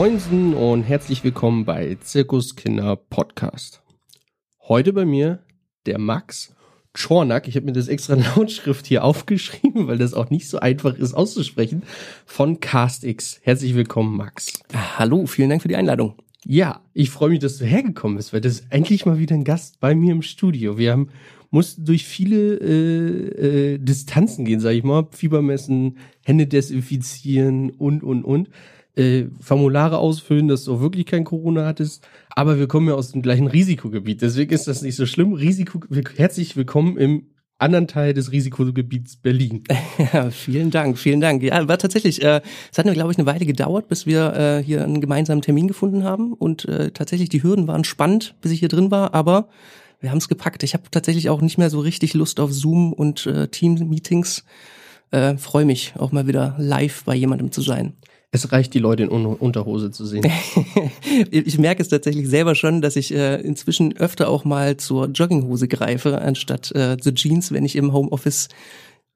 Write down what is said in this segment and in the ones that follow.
Moinsen und herzlich willkommen bei Zirkuskinder Podcast. Heute bei mir der Max Czornak. Ich habe mir das extra Lautschrift hier aufgeschrieben, weil das auch nicht so einfach ist auszusprechen. Von CastX. Herzlich willkommen, Max. Hallo, vielen Dank für die Einladung. Ja, ich freue mich, dass du hergekommen bist, weil das ist eigentlich mal wieder ein Gast bei mir im Studio. Wir haben mussten durch viele äh, äh, Distanzen gehen, sag ich mal, Fieber messen, Hände desinfizieren und und und äh, Formulare ausfüllen, dass du auch wirklich kein Corona hattest. Aber wir kommen ja aus dem gleichen Risikogebiet, deswegen ist das nicht so schlimm. Risiko, herzlich willkommen im anderen Teil des Risikogebiets Berlin. Ja, vielen Dank, vielen Dank. Ja, war tatsächlich, äh, es hat mir, glaube ich, eine Weile gedauert, bis wir äh, hier einen gemeinsamen Termin gefunden haben. Und äh, tatsächlich, die Hürden waren spannend, bis ich hier drin war, aber wir haben es gepackt. Ich habe tatsächlich auch nicht mehr so richtig Lust auf Zoom und äh, Team-Meetings. Äh, Freue mich, auch mal wieder live bei jemandem zu sein. Es reicht, die Leute in Unterhose zu sehen. ich merke es tatsächlich selber schon, dass ich äh, inzwischen öfter auch mal zur Jogginghose greife, anstatt äh, zur Jeans, wenn ich im Homeoffice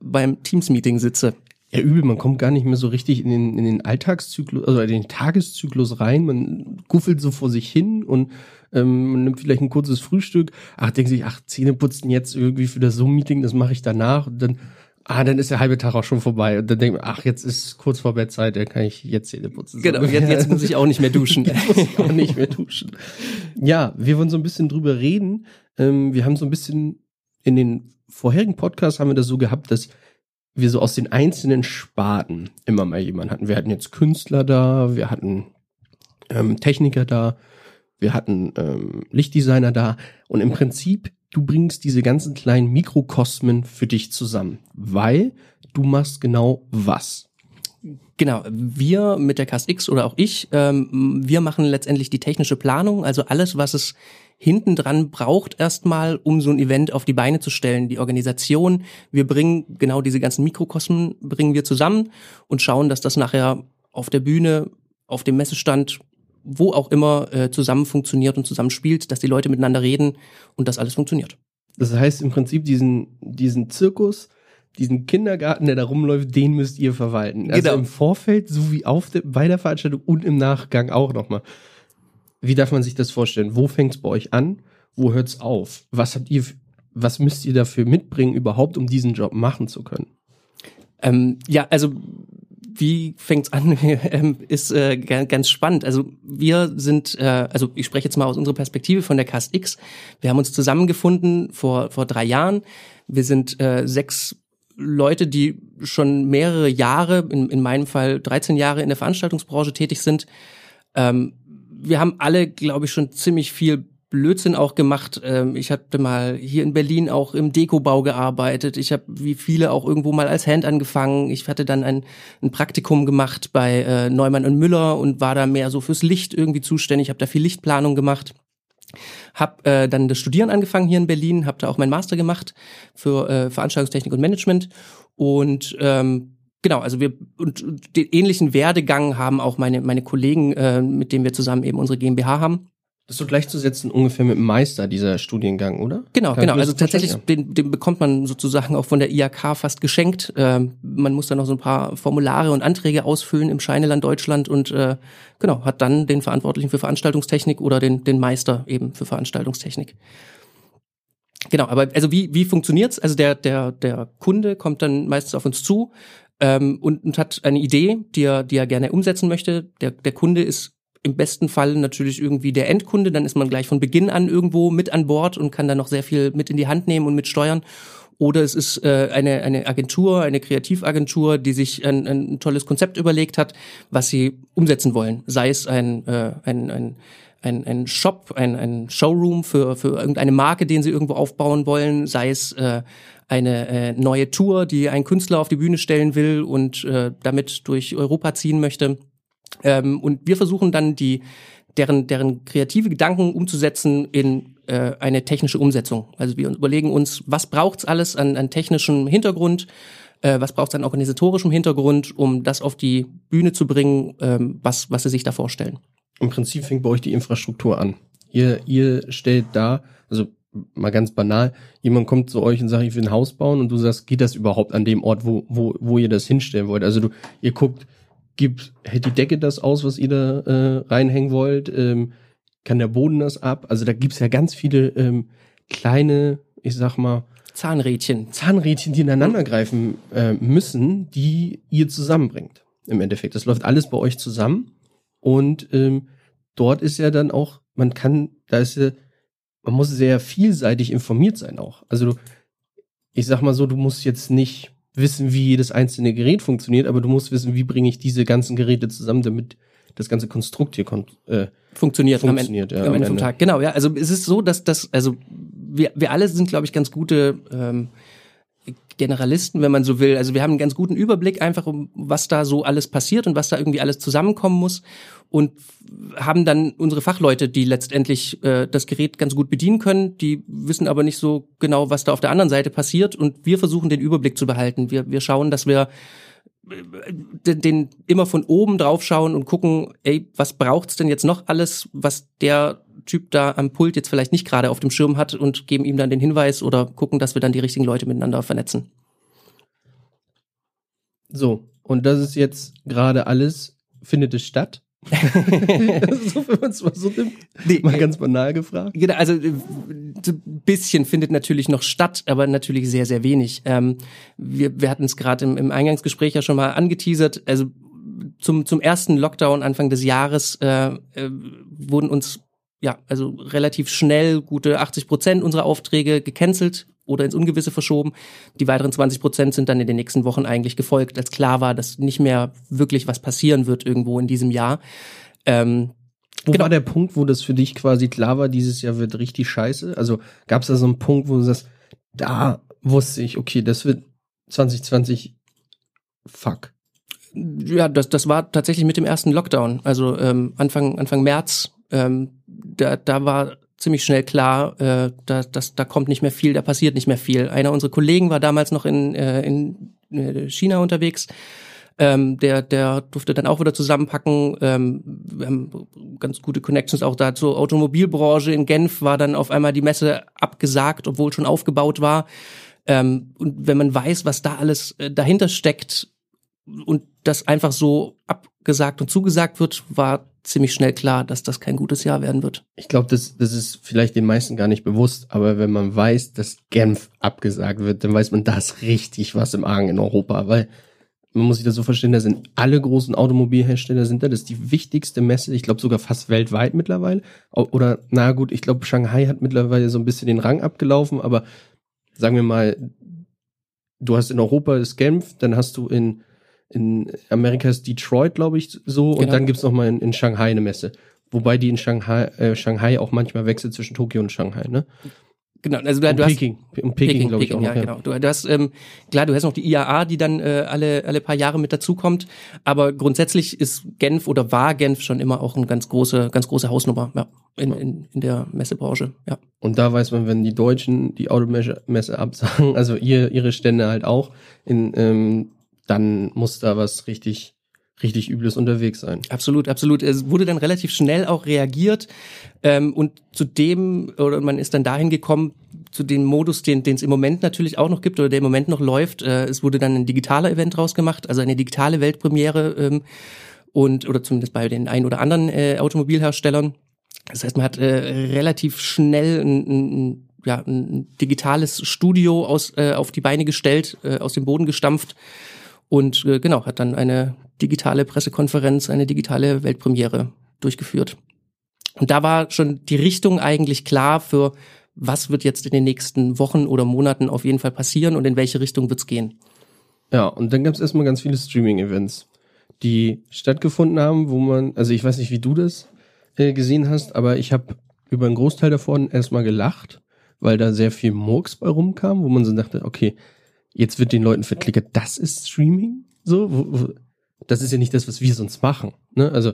beim Teams-Meeting sitze. Ja, übel, man kommt gar nicht mehr so richtig in den, in den Alltagszyklus, also in den Tageszyklus rein. Man guffelt so vor sich hin und ähm, man nimmt vielleicht ein kurzes Frühstück. Ach, denkt sich, ach, Zähne putzen jetzt irgendwie für das Zoom-Meeting, das mache ich danach. Und dann ah, dann ist der halbe Tag auch schon vorbei. Und dann denkt man, ach, jetzt ist kurz vor Bettzeit, dann kann ich jetzt Zähne putzen. Genau, jetzt, jetzt muss ich auch nicht mehr duschen. jetzt muss ich auch nicht mehr duschen. Ja, wir wollen so ein bisschen drüber reden. Ähm, wir haben so ein bisschen in den vorherigen Podcasts haben wir das so gehabt, dass wir so aus den einzelnen Sparten immer mal jemanden hatten. Wir hatten jetzt Künstler da, wir hatten ähm, Techniker da, wir hatten ähm, Lichtdesigner da und im Prinzip du bringst diese ganzen kleinen Mikrokosmen für dich zusammen, weil du machst genau was. Genau, wir mit der CastX oder auch ich, ähm, wir machen letztendlich die technische Planung, also alles, was es hinten dran braucht erstmal, um so ein Event auf die Beine zu stellen, die Organisation. Wir bringen genau diese ganzen Mikrokosmen bringen wir zusammen und schauen, dass das nachher auf der Bühne, auf dem Messestand wo auch immer äh, zusammen funktioniert und zusammen spielt, dass die Leute miteinander reden und das alles funktioniert. Das heißt im Prinzip diesen, diesen Zirkus, diesen Kindergarten, der da rumläuft, den müsst ihr verwalten. Also genau. im Vorfeld sowie auf der, bei der Veranstaltung und im Nachgang auch nochmal. Wie darf man sich das vorstellen? Wo fängt's bei euch an? Wo hört's auf? Was habt ihr, was müsst ihr dafür mitbringen, überhaupt, um diesen Job machen zu können? Ähm, ja, also wie fängt's an, ähm, ist äh, ganz spannend. Also wir sind, äh, also ich spreche jetzt mal aus unserer Perspektive von der Cast X. Wir haben uns zusammengefunden vor vor drei Jahren. Wir sind äh, sechs Leute, die schon mehrere Jahre, in, in meinem Fall 13 Jahre in der Veranstaltungsbranche tätig sind. Ähm, wir haben alle, glaube ich, schon ziemlich viel Blödsinn auch gemacht. Ähm, ich hatte mal hier in Berlin auch im Dekobau gearbeitet. Ich habe wie viele auch irgendwo mal als Hand angefangen. Ich hatte dann ein, ein Praktikum gemacht bei äh, Neumann und Müller und war da mehr so fürs Licht irgendwie zuständig. Habe da viel Lichtplanung gemacht. Hab äh, dann das Studieren angefangen hier in Berlin, habe da auch meinen Master gemacht für äh, Veranstaltungstechnik und Management und ähm, Genau, also wir und, und den ähnlichen Werdegang haben auch meine meine Kollegen, äh, mit denen wir zusammen eben unsere GmbH haben. Das ist so gleichzusetzen ungefähr mit dem Meister, dieser Studiengang, oder? Genau, Kann genau. Also tatsächlich, den, den bekommt man sozusagen auch von der IHK fast geschenkt. Ähm, man muss dann noch so ein paar Formulare und Anträge ausfüllen im Scheineland Deutschland und äh, genau, hat dann den Verantwortlichen für Veranstaltungstechnik oder den, den Meister eben für Veranstaltungstechnik. Genau, aber also wie, wie funktioniert's? Also der, der, der Kunde kommt dann meistens auf uns zu ähm, und, und hat eine Idee, die er, die er gerne umsetzen möchte. Der, der Kunde ist im besten Fall natürlich irgendwie der Endkunde, dann ist man gleich von Beginn an irgendwo mit an Bord und kann dann noch sehr viel mit in die Hand nehmen und mit steuern. Oder es ist äh, eine, eine Agentur, eine Kreativagentur, die sich ein, ein tolles Konzept überlegt hat, was sie umsetzen wollen. Sei es ein, äh, ein, ein ein, ein Shop, ein, ein Showroom für, für irgendeine Marke, den sie irgendwo aufbauen wollen, sei es äh, eine äh, neue Tour, die ein Künstler auf die Bühne stellen will und äh, damit durch Europa ziehen möchte. Ähm, und wir versuchen dann die deren deren kreative Gedanken umzusetzen in äh, eine technische Umsetzung. Also wir überlegen uns, was braucht's alles an, an technischem Hintergrund, äh, was braucht's an organisatorischem Hintergrund, um das auf die Bühne zu bringen, ähm, was was sie sich da vorstellen. Im Prinzip fängt bei euch die Infrastruktur an. Ihr ihr stellt da, also mal ganz banal, jemand kommt zu euch und sagt, ich will ein Haus bauen und du sagst, geht das überhaupt an dem Ort, wo, wo, wo ihr das hinstellen wollt? Also du, ihr guckt, gibt, hält die Decke das aus, was ihr da äh, reinhängen wollt? Ähm, kann der Boden das ab? Also da gibt's ja ganz viele ähm, kleine, ich sag mal, Zahnrädchen. Zahnrädchen, die ineinander greifen äh, müssen, die ihr zusammenbringt. Im Endeffekt. Das läuft alles bei euch zusammen. Und ähm, dort ist ja dann auch, man kann, da ist ja, man muss sehr vielseitig informiert sein auch. Also du, ich sag mal so, du musst jetzt nicht wissen, wie jedes einzelne Gerät funktioniert, aber du musst wissen, wie bringe ich diese ganzen Geräte zusammen, damit das ganze Konstrukt hier kommt, äh, funktioniert, funktioniert am, Ende, ja, am Ende vom Tag. Genau, ja. Also es ist so, dass das, also wir, wir alle sind, glaube ich, ganz gute ähm, Generalisten, wenn man so will. Also wir haben einen ganz guten Überblick einfach um was da so alles passiert und was da irgendwie alles zusammenkommen muss und haben dann unsere Fachleute, die letztendlich äh, das Gerät ganz gut bedienen können, die wissen aber nicht so genau, was da auf der anderen Seite passiert und wir versuchen den Überblick zu behalten. Wir, wir schauen, dass wir den, den immer von oben drauf schauen und gucken, ey, was braucht's denn jetzt noch alles, was der Typ da am Pult jetzt vielleicht nicht gerade auf dem Schirm hat und geben ihm dann den Hinweis oder gucken, dass wir dann die richtigen Leute miteinander vernetzen. So, und das ist jetzt gerade alles, findet es statt? so, wenn man es mal so nimmt. Nee, mal ganz banal gefragt. Genau, also ein äh, bisschen findet natürlich noch statt, aber natürlich sehr, sehr wenig. Ähm, wir, wir hatten es gerade im, im Eingangsgespräch ja schon mal angeteasert. Also zum, zum ersten Lockdown Anfang des Jahres äh, äh, wurden uns ja, also relativ schnell gute 80 Prozent unserer Aufträge gecancelt oder ins Ungewisse verschoben. Die weiteren 20 Prozent sind dann in den nächsten Wochen eigentlich gefolgt, als klar war, dass nicht mehr wirklich was passieren wird irgendwo in diesem Jahr. Ähm, wo genau. war der Punkt, wo das für dich quasi klar war, dieses Jahr wird richtig scheiße? Also gab es da so einen Punkt, wo du sagst, da wusste ich, okay, das wird 2020 fuck. Ja, das, das war tatsächlich mit dem ersten Lockdown, also ähm, Anfang, Anfang März ähm, da, da war ziemlich schnell klar, äh, da, dass, da kommt nicht mehr viel, da passiert nicht mehr viel. Einer unserer Kollegen war damals noch in, äh, in äh, China unterwegs. Ähm, der, der durfte dann auch wieder zusammenpacken. Ähm, wir haben ganz gute Connections auch da zur Automobilbranche in Genf war dann auf einmal die Messe abgesagt, obwohl schon aufgebaut war. Ähm, und wenn man weiß, was da alles äh, dahinter steckt und das einfach so abgesagt und zugesagt wird, war ziemlich schnell klar, dass das kein gutes Jahr werden wird. Ich glaube, das, das ist vielleicht den meisten gar nicht bewusst, aber wenn man weiß, dass Genf abgesagt wird, dann weiß man, da ist richtig was im Argen in Europa, weil man muss sich das so verstehen, da sind alle großen Automobilhersteller sind da, das ist die wichtigste Messe, ich glaube sogar fast weltweit mittlerweile. Oder, na gut, ich glaube, Shanghai hat mittlerweile so ein bisschen den Rang abgelaufen, aber sagen wir mal, du hast in Europa das Genf, dann hast du in in Amerika ist Detroit, glaube ich, so. Genau. Und dann gibt's noch mal in, in Shanghai eine Messe. Wobei die in Shanghai, äh, Shanghai auch manchmal wechselt zwischen Tokio und Shanghai, ne? Genau, also du, und du Peking. hast und Peking, Peking glaube ich auch. Ja, noch, ja, genau. Du, du hast ähm, klar, du hast noch die IAA, die dann äh, alle alle paar Jahre mit dazukommt, aber grundsätzlich ist Genf oder war Genf schon immer auch eine ganz große ganz große Hausnummer, ja, in, in, in der Messebranche, ja. Und da weiß man, wenn die Deutschen die Automesse absagen, also ihr ihre Stände halt auch in ähm, dann muss da was richtig richtig Übles unterwegs sein. Absolut, absolut. Es wurde dann relativ schnell auch reagiert ähm, und zu dem, oder man ist dann dahin gekommen, zu dem Modus, den es im Moment natürlich auch noch gibt oder der im Moment noch läuft. Äh, es wurde dann ein digitaler Event draus gemacht, also eine digitale Weltpremiere ähm, und oder zumindest bei den ein oder anderen äh, Automobilherstellern. Das heißt, man hat äh, relativ schnell ein, ein, ja, ein digitales Studio aus, äh, auf die Beine gestellt, äh, aus dem Boden gestampft und äh, genau, hat dann eine digitale Pressekonferenz, eine digitale Weltpremiere durchgeführt. Und da war schon die Richtung eigentlich klar für, was wird jetzt in den nächsten Wochen oder Monaten auf jeden Fall passieren und in welche Richtung wird's gehen. Ja, und dann gab es erstmal ganz viele Streaming-Events, die stattgefunden haben, wo man, also ich weiß nicht, wie du das äh, gesehen hast, aber ich habe über einen Großteil davon erstmal gelacht, weil da sehr viel Murks bei rumkam, wo man so dachte, okay, jetzt wird den Leuten verklickert, das ist Streaming? So, wo, wo, das ist ja nicht das, was wir sonst machen. Ne? Also,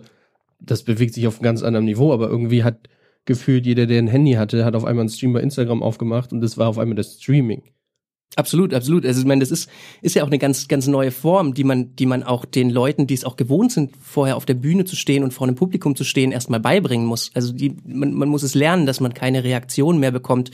das bewegt sich auf einem ganz anderen Niveau, aber irgendwie hat gefühlt jeder, der ein Handy hatte, hat auf einmal einen Stream bei Instagram aufgemacht und das war auf einmal das Streaming. Absolut, absolut. Also ich meine, das ist, ist ja auch eine ganz, ganz neue Form, die man, die man auch den Leuten, die es auch gewohnt sind, vorher auf der Bühne zu stehen und vor einem Publikum zu stehen, erstmal beibringen muss. Also die, man, man muss es lernen, dass man keine Reaktion mehr bekommt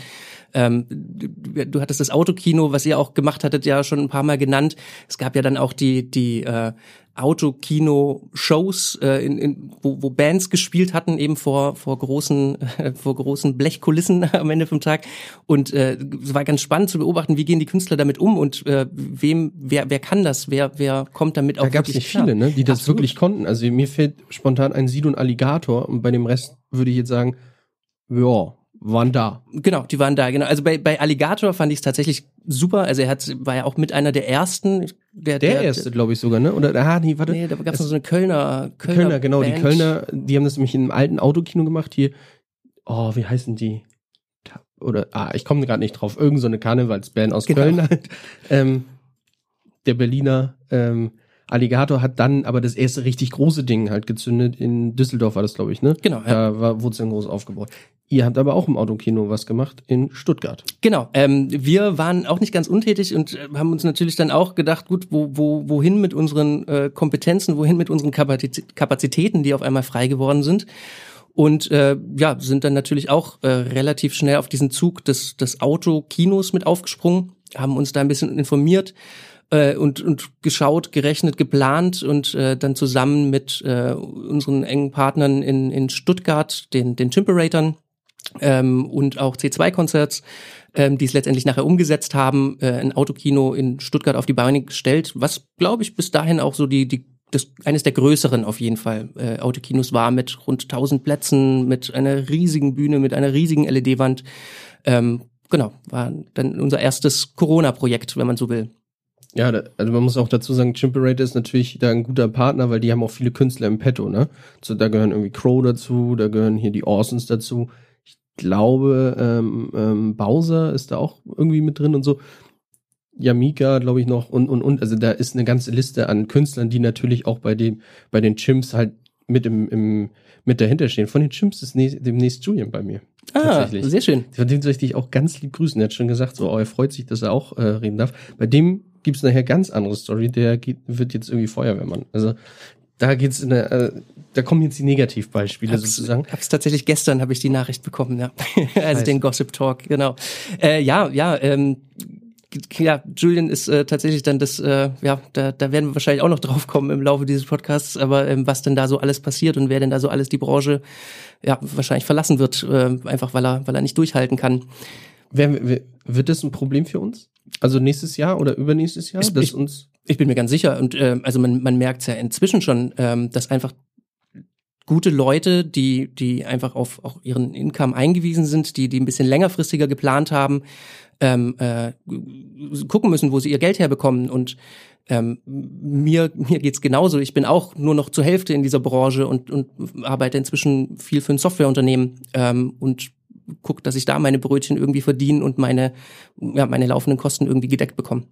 Ähm, du, du hattest das Autokino, was ihr auch gemacht hattet, ja schon ein paar Mal genannt. Es gab ja dann auch die, die äh, Autokino-Shows, äh, in, in, wo, wo Bands gespielt hatten, eben vor, vor, großen, äh, vor großen Blechkulissen am Ende vom Tag. Und äh, es war ganz spannend zu beobachten, wie gehen die Künstler damit um und äh, wem, wer, wer kann das, wer, wer kommt damit auch Da gab es nicht klar. viele, ne, die das Absolut. wirklich konnten. Also mir fällt spontan ein Sido und Alligator und bei dem Rest würde ich jetzt sagen, ja, waren da. Genau, die waren da, genau. Also bei, bei Alligator fand ich es tatsächlich super. Also er hat, war ja auch mit einer der ersten. Der, der, der erste, glaube ich sogar, ne? Oder, ah, nee, warte. Nee, da gab es noch so eine Kölner, Kölner, Kölner genau, Band. die Kölner, die haben das nämlich in einem alten Autokino gemacht hier. Oh, wie heißen die? Oder, ah, ich komme gerade nicht drauf. Irgend so eine Karnevalsband aus genau. Köln halt. Ähm, der Berliner, ähm, Alligator hat dann aber das erste richtig große Ding halt gezündet. In Düsseldorf war das, glaube ich, ne? Genau. Ja. Da war, wurde es dann groß aufgebaut. Ihr habt aber auch im Autokino was gemacht in Stuttgart. Genau. Ähm, wir waren auch nicht ganz untätig und äh, haben uns natürlich dann auch gedacht, gut, wo, wo, wohin mit unseren äh, Kompetenzen, wohin mit unseren Kapazitäten, die auf einmal frei geworden sind. Und äh, ja, sind dann natürlich auch äh, relativ schnell auf diesen Zug des, des Autokinos mit aufgesprungen, haben uns da ein bisschen informiert äh, und, und geschaut, gerechnet, geplant und äh, dann zusammen mit äh, unseren engen Partnern in, in Stuttgart, den, den Timperatoren ähm, und auch C2-Konzerts, ähm, die es letztendlich nachher umgesetzt haben, äh, ein Autokino in Stuttgart auf die Beine gestellt, was, glaube ich, bis dahin auch so die, die das eines der größeren auf jeden Fall äh, Autokinos war mit rund 1000 Plätzen, mit einer riesigen Bühne, mit einer riesigen LED-Wand. Ähm, genau, war dann unser erstes Corona-Projekt, wenn man so will. Ja, da, also man muss auch dazu sagen, Chimperator ist natürlich da ein guter Partner, weil die haben auch viele Künstler im Petto, ne? So, da gehören irgendwie Crow dazu, da gehören hier die Orsons dazu. Ich glaube, ähm, ähm, Bowser ist da auch irgendwie mit drin und so. Yamika, glaube ich, noch und, und, und. Also da ist eine ganze Liste an Künstlern, die natürlich auch bei dem, bei den Chimps halt mit im, im mit dahinter stehen. Von den Chimps ist demnächst Julian bei mir. Ah, tatsächlich. sehr schön. Von dem soll ich dich auch ganz lieb grüßen. Er hat schon gesagt, so, oh, er freut sich, dass er auch äh, reden darf. Bei dem gibt's nachher ganz andere Story, der geht, wird jetzt irgendwie Feuerwehrmann. Also da geht's in der, äh, da kommen jetzt die Negativbeispiele hab's, sozusagen. Hab's tatsächlich gestern habe ich die Nachricht bekommen, ja. also den Gossip Talk, genau. Äh, ja, ja, ähm, ja, Julian ist äh, tatsächlich dann das, äh, ja, da, da werden wir wahrscheinlich auch noch drauf kommen im Laufe dieses Podcasts, aber ähm, was denn da so alles passiert und wer denn da so alles die Branche ja wahrscheinlich verlassen wird, äh, einfach weil er, weil er nicht durchhalten kann. Wer, wird das ein Problem für uns? Also nächstes Jahr oder übernächstes Jahr? Ich, ich, uns ich bin mir ganz sicher. Und äh, also man, man merkt es ja inzwischen schon, ähm, dass einfach gute Leute, die, die einfach auf auch ihren Income eingewiesen sind, die, die ein bisschen längerfristiger geplant haben, ähm, äh, gucken müssen, wo sie ihr Geld herbekommen. Und ähm, mir, mir geht's genauso. Ich bin auch nur noch zur Hälfte in dieser Branche und, und arbeite inzwischen viel für ein Softwareunternehmen ähm, und gucke, dass ich da meine Brötchen irgendwie verdiene und meine, ja, meine laufenden Kosten irgendwie gedeckt bekomme.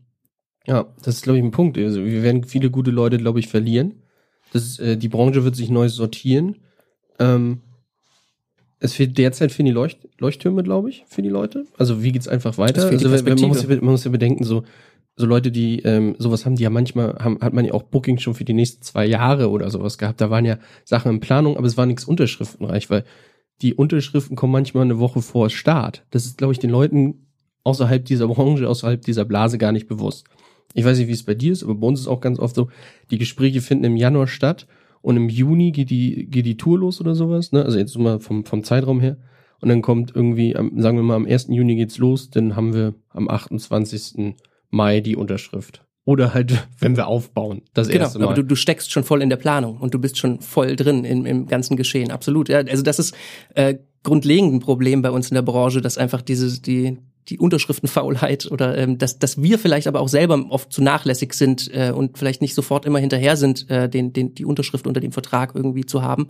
Ja, das ist, glaube ich, ein Punkt. Also wir werden viele gute Leute, glaube ich, verlieren. Das äh, die Branche wird sich neu sortieren. Ähm, es fehlt derzeit für die Leucht Leuchttürme, glaube ich, für die Leute. Also wie geht's einfach weiter? Also man muss, ja, man muss ja bedenken, so so Leute, die ähm, sowas haben, die ja manchmal haben, hat man ja auch Booking schon für die nächsten zwei Jahre oder sowas gehabt. Da waren ja Sachen in Planung, aber es war nichts unterschriftenreich, weil die Unterschriften kommen manchmal eine Woche vor Start. Das ist, glaube ich, den Leuten außerhalb dieser Branche, außerhalb dieser Blase gar nicht bewusst. Ich weiß nicht, wie es bei dir ist, aber bei uns ist auch ganz oft so, die Gespräche finden im Januar statt und im Juni geht die, geht die Tour los oder sowas, ne? Also jetzt mal vom, vom Zeitraum her. Und dann kommt irgendwie, sagen wir mal, am 1. Juni geht's los, dann haben wir am 28. Mai die Unterschrift. Oder halt, wenn wir aufbauen, das genau, erste Mal. aber du, du steckst schon voll in der Planung und du bist schon voll drin im, im ganzen Geschehen, absolut. Ja, also das ist äh, grundlegend ein Problem bei uns in der Branche, dass einfach diese, die, die Unterschriftenfaulheit oder ähm, dass, dass wir vielleicht aber auch selber oft zu nachlässig sind äh, und vielleicht nicht sofort immer hinterher sind, äh, den, den, die Unterschrift unter dem Vertrag irgendwie zu haben.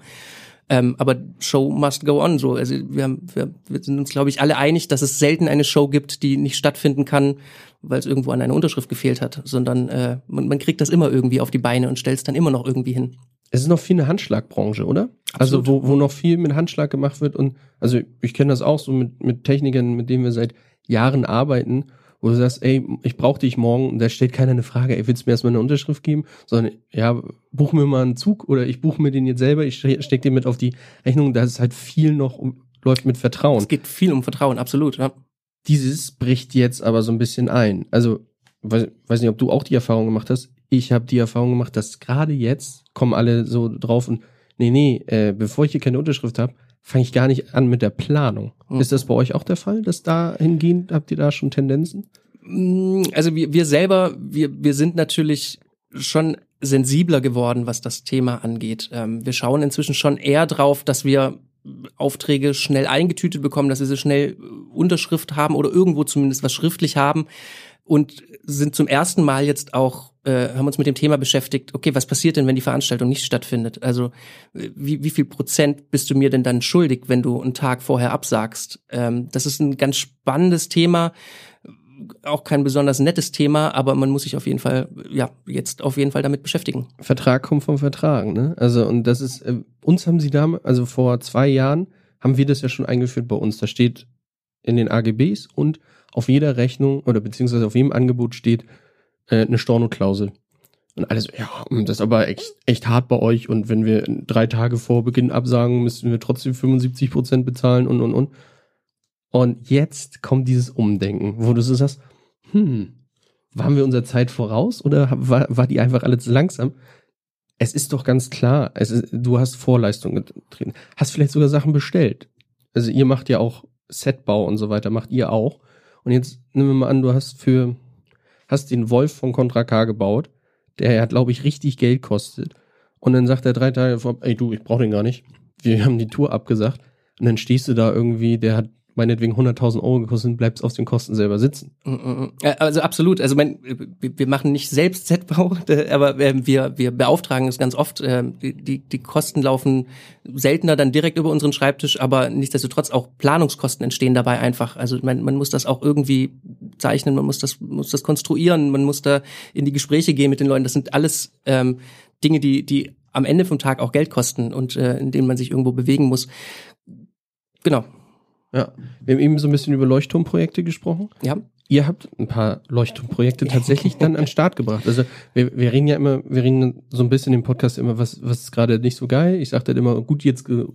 Ähm, aber Show must go on. So, also wir, haben, wir, wir sind uns, glaube ich, alle einig, dass es selten eine Show gibt, die nicht stattfinden kann, weil es irgendwo an einer Unterschrift gefehlt hat, sondern äh, man, man kriegt das immer irgendwie auf die Beine und stellt es dann immer noch irgendwie hin. Es ist noch viel eine Handschlagbranche, oder? Also Absolut. Also wo, wo noch viel mit Handschlag gemacht wird und also ich kenne das auch so mit, mit Technikern, mit denen wir seit Jahren arbeiten, wo du sagst, ey, ich brauche dich morgen und da stellt keiner eine Frage, ey, willst du mir erstmal eine Unterschrift geben? Sondern, ja, buch mir mal einen Zug oder ich buche mir den jetzt selber, ich steck dir mit auf die Rechnung, da ist halt viel noch, um, läuft mit Vertrauen. Es geht viel um Vertrauen, absolut, ja. dieses bricht jetzt aber so ein bisschen ein. Also, weiß, weiß nicht, ob du auch die Erfahrung gemacht hast. Ich habe die Erfahrung gemacht, dass gerade jetzt kommen alle so drauf und nee, nee, äh, bevor ich hier keine Unterschrift habe, fange ich gar nicht an mit der Planung. Mhm. Ist das bei euch auch der Fall, dass dahingehend habt ihr da schon Tendenzen? Mm, also wir, wir selber, wir, wir sind natürlich schon sensibler geworden, was das Thema angeht. Ähm, wir schauen inzwischen schon eher drauf, dass wir Aufträge schnell eingetütet bekommen, dass wir sie schnell Unterschrift haben oder irgendwo zumindest was schriftlich haben und sind zum ersten Mal jetzt auch äh, haben uns mit dem Thema beschäftigt. Okay, was passiert denn, wenn die Veranstaltung nicht stattfindet? Also wie, wie viel Prozent bist du mir denn dann schuldig, wenn du einen Tag vorher absagst? Ähm, das ist ein ganz spannendes Thema, auch kein besonders nettes Thema, aber man muss sich auf jeden Fall, ja, jetzt auf jeden Fall damit beschäftigen. Vertrag kommt vom Vertrag, ne? Also, und das ist, äh, uns haben sie da, also vor zwei Jahren haben wir das ja schon eingeführt bei uns. Da steht in den AGBs und auf jeder Rechnung oder beziehungsweise auf jedem Angebot steht äh, eine Storno-Klausel. Und alles, ja, das ist aber echt, echt hart bei euch. Und wenn wir drei Tage vor Beginn absagen, müssen wir trotzdem 75 Prozent bezahlen und, und, und. Und jetzt kommt dieses Umdenken, wo du so sagst, hm, waren wir unserer Zeit voraus oder war, war die einfach alle zu langsam? Es ist doch ganz klar, es ist, du hast Vorleistungen getreten, hast vielleicht sogar Sachen bestellt. Also ihr macht ja auch Setbau und so weiter, macht ihr auch. Und jetzt nehmen wir mal an, du hast für, hast den Wolf von Contra K gebaut, der hat, glaube ich, richtig Geld kostet. Und dann sagt er drei Tage vor, ey du, ich brauche den gar nicht. Wir haben die Tour abgesagt. Und dann stehst du da irgendwie, der hat meinetwegen 100.000 Euro gekostet, bleibst auf den Kosten selber sitzen. Mm, mm, mm. Also absolut. Also mein, wir machen nicht selbst Setbau, aber ähm, wir, wir beauftragen es ganz oft. Ähm, die, die Kosten laufen seltener dann direkt über unseren Schreibtisch, aber nichtsdestotrotz auch Planungskosten entstehen dabei einfach. Also man, man muss das auch irgendwie zeichnen, man muss das, muss das konstruieren, man muss da in die Gespräche gehen mit den Leuten. Das sind alles ähm, Dinge, die, die am Ende vom Tag auch Geld kosten und äh, in denen man sich irgendwo bewegen muss. Genau. Ja, wir haben eben so ein bisschen über Leuchtturmprojekte gesprochen. Ja. Ihr habt ein paar Leuchtturmprojekte tatsächlich dann an den Start gebracht. Also wir, wir reden ja immer, wir reden so ein bisschen im Podcast immer, was, was ist gerade nicht so geil. Ich sage dann immer, gut, jetzt ge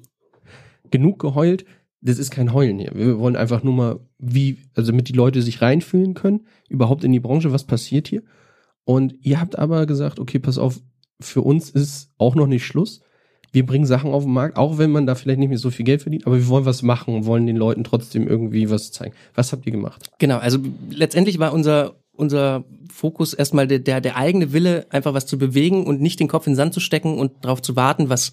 genug geheult. Das ist kein Heulen hier. Wir wollen einfach nur mal, wie, also damit die Leute sich reinfühlen können, überhaupt in die Branche, was passiert hier. Und ihr habt aber gesagt, okay, pass auf, für uns ist auch noch nicht Schluss wir bringen Sachen auf den Markt, auch wenn man da vielleicht nicht mehr so viel Geld verdient, aber wir wollen was machen und wollen den Leuten trotzdem irgendwie was zeigen. Was habt ihr gemacht? Genau, also letztendlich war unser unser Fokus erstmal der, der, der eigene Wille, einfach was zu bewegen und nicht den Kopf in den Sand zu stecken und darauf zu warten, was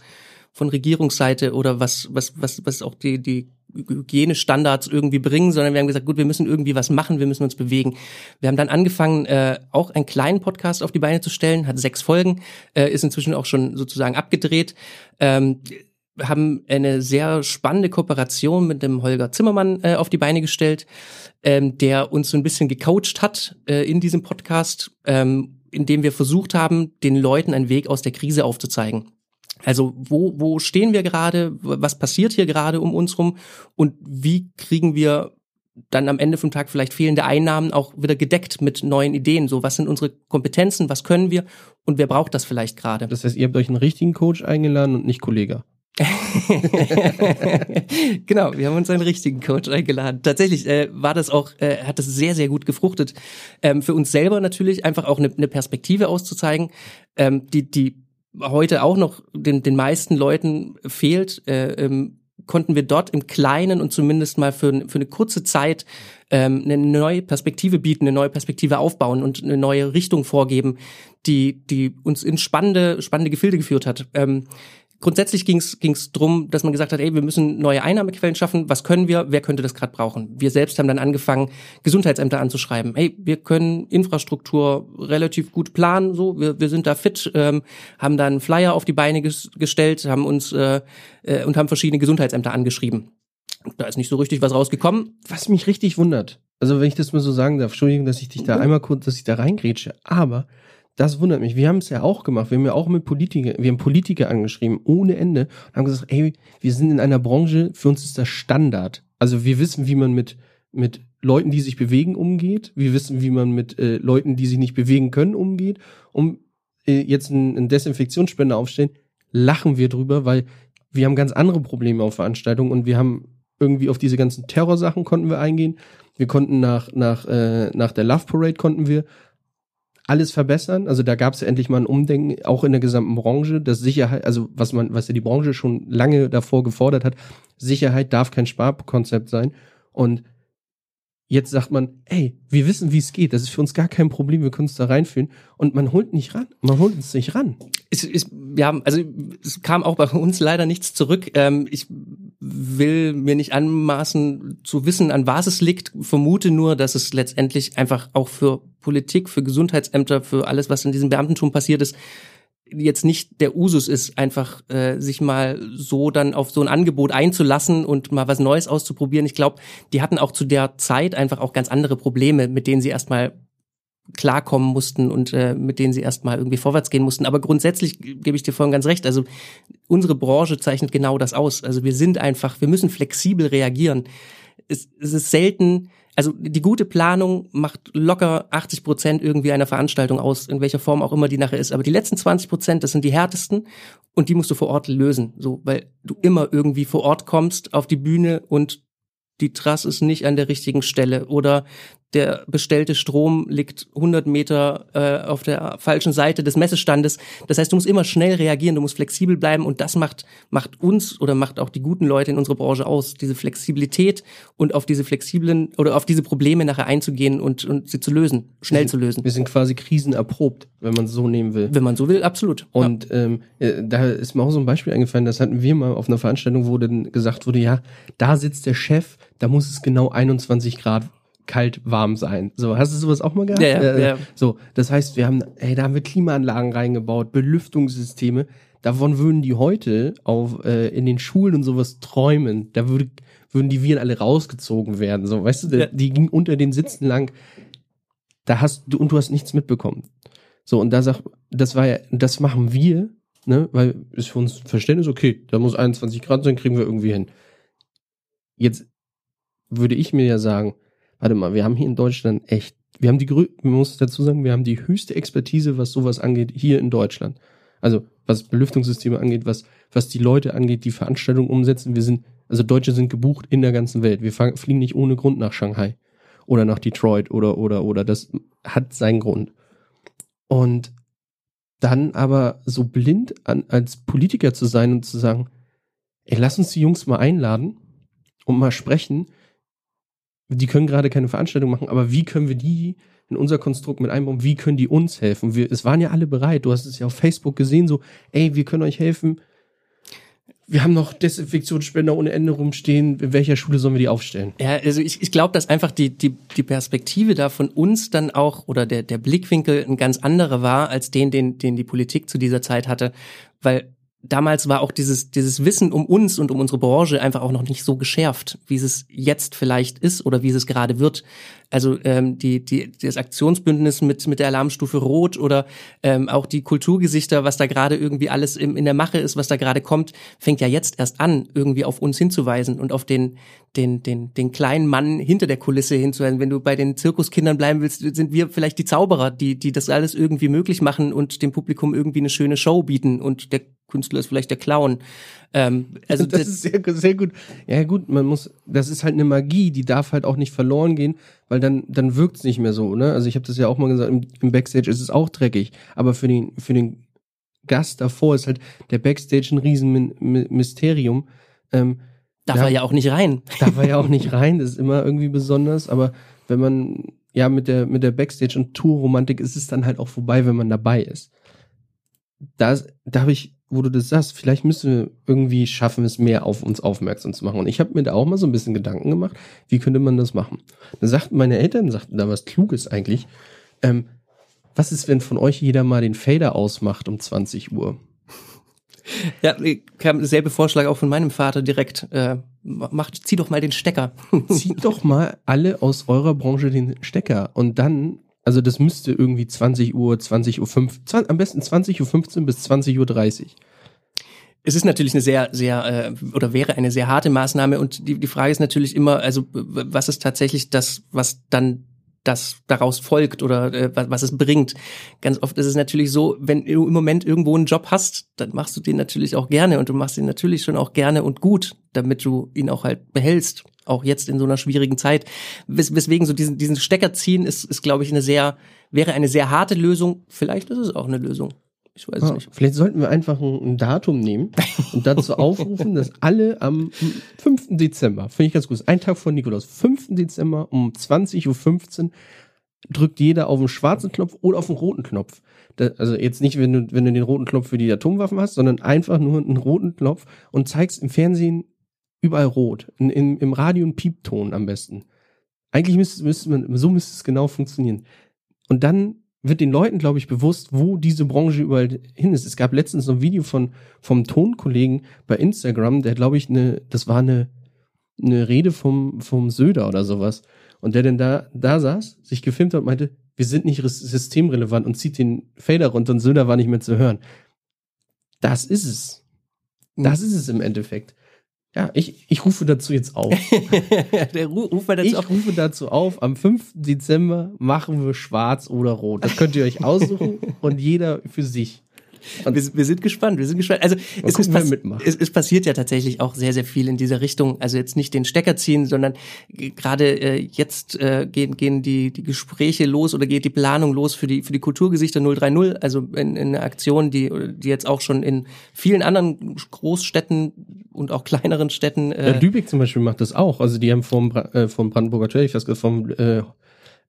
von Regierungsseite oder was, was, was, was auch die, die Hygienestandards irgendwie bringen, sondern wir haben gesagt, gut, wir müssen irgendwie was machen, wir müssen uns bewegen. Wir haben dann angefangen, äh, auch einen kleinen Podcast auf die Beine zu stellen, hat sechs Folgen, äh, ist inzwischen auch schon sozusagen abgedreht. Ähm, haben eine sehr spannende Kooperation mit dem Holger Zimmermann äh, auf die Beine gestellt, ähm, der uns so ein bisschen gecoacht hat äh, in diesem Podcast, ähm, indem wir versucht haben, den Leuten einen Weg aus der Krise aufzuzeigen. Also wo, wo stehen wir gerade? Was passiert hier gerade um uns rum? Und wie kriegen wir dann am Ende vom Tag vielleicht fehlende Einnahmen auch wieder gedeckt mit neuen Ideen? So, was sind unsere Kompetenzen? Was können wir? Und wer braucht das vielleicht gerade? Das heißt, ihr habt euch einen richtigen Coach eingeladen und nicht Kollege. genau, wir haben uns einen richtigen Coach eingeladen. Tatsächlich äh, war das auch, äh, hat das sehr, sehr gut gefruchtet. Ähm, für uns selber natürlich einfach auch eine, eine Perspektive auszuzeigen, ähm, die, die heute auch noch den, den meisten Leuten fehlt, äh, ähm, konnten wir dort im Kleinen und zumindest mal für, für eine kurze Zeit ähm, eine neue Perspektive bieten, eine neue Perspektive aufbauen und eine neue Richtung vorgeben, die, die uns in spannende, spannende Gefilde geführt hat. Ähm, grundsätzlich ging es darum, dass man gesagt hat, ey, wir müssen neue Einnahmequellen schaffen. Was können wir? Wer könnte das gerade brauchen? Wir selbst haben dann angefangen, Gesundheitsämter anzuschreiben. Hey, wir können Infrastruktur relativ gut planen. So, wir, wir sind da fit, ähm, haben dann Flyer auf die Beine ges gestellt, haben uns äh, äh, und haben verschiedene Gesundheitsämter angeschrieben. Da ist nicht so richtig was rausgekommen. Was mich richtig wundert, also wenn ich das mal so sagen darf, Entschuldigung, dass ich dich da mhm. einmal kurz, dass ich da reingrätsche, aber das wundert mich. Wir haben es ja auch gemacht. Wir haben ja auch mit Politiker, wir haben Politiker angeschrieben, ohne Ende, und haben gesagt, ey, wir sind in einer Branche, für uns ist das Standard. Also wir wissen, wie man mit, mit Leuten, die sich bewegen, umgeht. Wir wissen, wie man mit äh, Leuten, die sich nicht bewegen können, umgeht. Um äh, jetzt einen, einen Desinfektionsspender aufstellen, lachen wir drüber, weil wir haben ganz andere Probleme auf Veranstaltungen und wir haben irgendwie auf diese ganzen Terrorsachen konnten wir eingehen. Wir konnten nach, nach, äh, nach der Love Parade konnten wir alles verbessern. Also da gab es endlich mal ein Umdenken, auch in der gesamten Branche, dass Sicherheit, also was man, was ja die Branche schon lange davor gefordert hat, Sicherheit darf kein Sparkonzept sein. Und jetzt sagt man, ey, wir wissen, wie es geht, das ist für uns gar kein Problem, wir können uns da reinfühlen. Und man holt nicht ran, man holt uns nicht ran. Es, es, ja, also es kam auch bei uns leider nichts zurück. Ähm, ich will mir nicht anmaßen zu wissen, an was es liegt, vermute nur, dass es letztendlich einfach auch für Politik, für Gesundheitsämter, für alles, was in diesem Beamtentum passiert ist, jetzt nicht der Usus ist, einfach äh, sich mal so dann auf so ein Angebot einzulassen und mal was Neues auszuprobieren. Ich glaube, die hatten auch zu der Zeit einfach auch ganz andere Probleme, mit denen sie erstmal klarkommen mussten und äh, mit denen sie erstmal irgendwie vorwärts gehen mussten. Aber grundsätzlich gebe ich dir vorhin ganz recht. Also unsere Branche zeichnet genau das aus. Also wir sind einfach, wir müssen flexibel reagieren. Es, es ist selten, also die gute Planung macht locker 80 Prozent irgendwie einer Veranstaltung aus, in welcher Form auch immer die nachher ist. Aber die letzten 20 Prozent, das sind die härtesten und die musst du vor Ort lösen, so, weil du immer irgendwie vor Ort kommst auf die Bühne und die Trasse ist nicht an der richtigen Stelle oder der bestellte Strom liegt 100 Meter äh, auf der falschen Seite des Messestandes. Das heißt, du musst immer schnell reagieren, du musst flexibel bleiben und das macht, macht uns oder macht auch die guten Leute in unserer Branche aus, diese Flexibilität und auf diese flexiblen oder auf diese Probleme nachher einzugehen und, und sie zu lösen, schnell sind, zu lösen. Wir sind quasi krisenerprobt, wenn man es so nehmen will. Wenn man so will, absolut. Und ja. ähm, äh, da ist mir auch so ein Beispiel eingefallen, das hatten wir mal auf einer Veranstaltung, wo dann gesagt wurde, ja, da sitzt der Chef, da muss es genau 21 Grad kalt warm sein. So, hast du sowas auch mal gehabt? Ja, ja, äh, ja. So, das heißt, wir haben, ey, da haben wir Klimaanlagen reingebaut, Belüftungssysteme. Davon würden die heute auf äh, in den Schulen und sowas träumen. Da würde, würden die Viren alle rausgezogen werden. So, weißt du, ja. die ging unter den Sitzen lang. Da hast du und du hast nichts mitbekommen. So, und da sag, das war ja, das machen wir, ne, weil ist für uns Verständnis, okay, da muss 21 Grad sein, kriegen wir irgendwie hin. Jetzt würde ich mir ja sagen, warte mal, wir haben hier in Deutschland echt, wir haben die, man muss dazu sagen, wir haben die höchste Expertise, was sowas angeht, hier in Deutschland. Also, was Belüftungssysteme angeht, was, was die Leute angeht, die Veranstaltungen umsetzen. Wir sind, also Deutsche sind gebucht in der ganzen Welt. Wir fliegen nicht ohne Grund nach Shanghai oder nach Detroit oder, oder, oder. Das hat seinen Grund. Und dann aber so blind an, als Politiker zu sein und zu sagen, ey, lass uns die Jungs mal einladen und mal sprechen, die können gerade keine Veranstaltung machen, aber wie können wir die in unser Konstrukt mit einbauen? Wie können die uns helfen? Wir, es waren ja alle bereit. Du hast es ja auf Facebook gesehen, so, ey, wir können euch helfen. Wir haben noch Desinfektionsspender ohne Ende rumstehen. In welcher Schule sollen wir die aufstellen? Ja, also ich, ich glaube, dass einfach die, die, die Perspektive da von uns dann auch oder der, der Blickwinkel ein ganz anderer war als den, den, den die Politik zu dieser Zeit hatte. Weil damals war auch dieses, dieses Wissen um uns und um unsere Branche einfach auch noch nicht so geschärft, wie es jetzt vielleicht ist oder wie es gerade wird. Also ähm, die, die, das Aktionsbündnis mit, mit der Alarmstufe Rot oder ähm, auch die Kulturgesichter, was da gerade irgendwie alles im, in der Mache ist, was da gerade kommt, fängt ja jetzt erst an, irgendwie auf uns hinzuweisen und auf den, den, den, den kleinen Mann hinter der Kulisse hinzuweisen. Wenn du bei den Zirkuskindern bleiben willst, sind wir vielleicht die Zauberer, die, die das alles irgendwie möglich machen und dem Publikum irgendwie eine schöne Show bieten und der Künstler ist vielleicht der Clown. Ähm, also das, das ist sehr, sehr gut. Ja gut, man muss, das ist halt eine Magie, die darf halt auch nicht verloren gehen, weil dann dann wirkt's nicht mehr so. Ne? Also ich habe das ja auch mal gesagt, im, im Backstage ist es auch dreckig, aber für den für den Gast davor ist halt der Backstage ein Riesenmysterium. Ähm, darf da, er ja auch nicht rein. Darf er ja auch nicht rein, das ist immer irgendwie besonders, aber wenn man ja mit der mit der Backstage und Tour-Romantik ist es dann halt auch vorbei, wenn man dabei ist. Da, da habe ich wo du das sagst, vielleicht müssen wir irgendwie schaffen, es mehr auf uns aufmerksam zu machen. Und ich habe mir da auch mal so ein bisschen Gedanken gemacht, wie könnte man das machen. Dann sagten meine Eltern, sagten da was Kluges eigentlich. Ähm, was ist, wenn von euch jeder mal den Fader ausmacht um 20 Uhr? Ja, kam derselbe Vorschlag auch von meinem Vater direkt. Äh, macht, zieh doch mal den Stecker. Zieht doch mal alle aus eurer Branche den Stecker und dann also das müsste irgendwie 20 Uhr, 20 Uhr 5, 20, am besten 20 Uhr 15 bis 20 Uhr 30. Es ist natürlich eine sehr, sehr, äh, oder wäre eine sehr harte Maßnahme und die, die Frage ist natürlich immer, also was ist tatsächlich das, was dann das daraus folgt oder äh, was, was es bringt. Ganz oft ist es natürlich so, wenn du im Moment irgendwo einen Job hast, dann machst du den natürlich auch gerne und du machst ihn natürlich schon auch gerne und gut, damit du ihn auch halt behältst, auch jetzt in so einer schwierigen Zeit. Wes weswegen so diesen, diesen Stecker ziehen ist, ist glaube ich, eine sehr, wäre eine sehr harte Lösung. Vielleicht ist es auch eine Lösung. Ich weiß Ah, nicht. Vielleicht sollten wir einfach ein, Datum nehmen und dazu aufrufen, dass alle am 5. Dezember, finde ich ganz gut, ein Tag vor Nikolaus, 5. Dezember um 20.15 Uhr drückt jeder auf den schwarzen Knopf oder auf den roten Knopf. Da, also jetzt nicht, wenn du, wenn du den roten Knopf für die Atomwaffen hast, sondern einfach nur einen roten Knopf und zeigst im Fernsehen überall rot. In, im, Im Radio ein Piepton am besten. Eigentlich müsste, müsste man, so müsste es genau funktionieren. Und dann wird den Leuten, glaube ich, bewusst, wo diese Branche überall hin ist. Es gab letztens so ein Video von vom Tonkollegen bei Instagram, der glaube ich eine, das war eine eine Rede vom vom Söder oder sowas und der denn da da saß, sich gefilmt hat und meinte, wir sind nicht systemrelevant und zieht den Fader runter und Söder war nicht mehr zu hören. Das ist es. Das ist es im Endeffekt. Ja, ich, ich rufe dazu jetzt auf. Der Ru- Ruf dazu Ich auf. rufe dazu auf, am 5. Dezember machen wir schwarz oder rot. Das könnt ihr euch aussuchen und jeder für sich. Wir, wir sind gespannt, wir sind gespannt. Also es, gucken, ist es, es passiert ja tatsächlich auch sehr, sehr viel in dieser Richtung. Also jetzt nicht den Stecker ziehen, sondern gerade äh, jetzt äh, gehen, gehen die, die Gespräche los oder geht die Planung los für die, für die Kulturgesichter 030, also in, in eine Aktion, die, die jetzt auch schon in vielen anderen Großstädten und auch kleineren Städten Äh, äh, Lübeck zum Beispiel macht das auch. Also die haben vom, äh, vom Brandenburger Tor, ich weiß gar nicht, vom äh,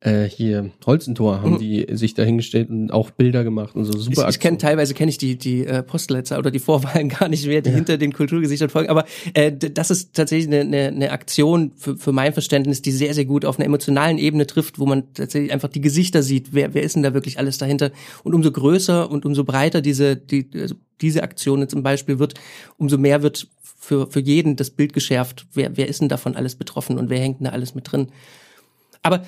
äh, hier Holzentor haben Mhm. die sich dahingestellt und auch Bilder gemacht und so Ich, super. ich kenne Aktion. teilweise kenne ich die die äh, Postleitzahl oder die Vorwahlen gar nicht mehr, die hinter den Kulturgesichtern folgen. Aber äh, das ist tatsächlich eine, eine, eine Aktion für, für mein Verständnis, die sehr sehr gut auf einer emotionalen Ebene trifft, wo man tatsächlich einfach die Gesichter sieht. Wer wer ist denn da wirklich alles dahinter? Und umso größer und umso breiter diese die also diese Aktion zum Beispiel wird, umso mehr wird für für jeden das Bild geschärft. Wer wer ist denn davon alles betroffen und wer hängt denn da alles mit drin? Aber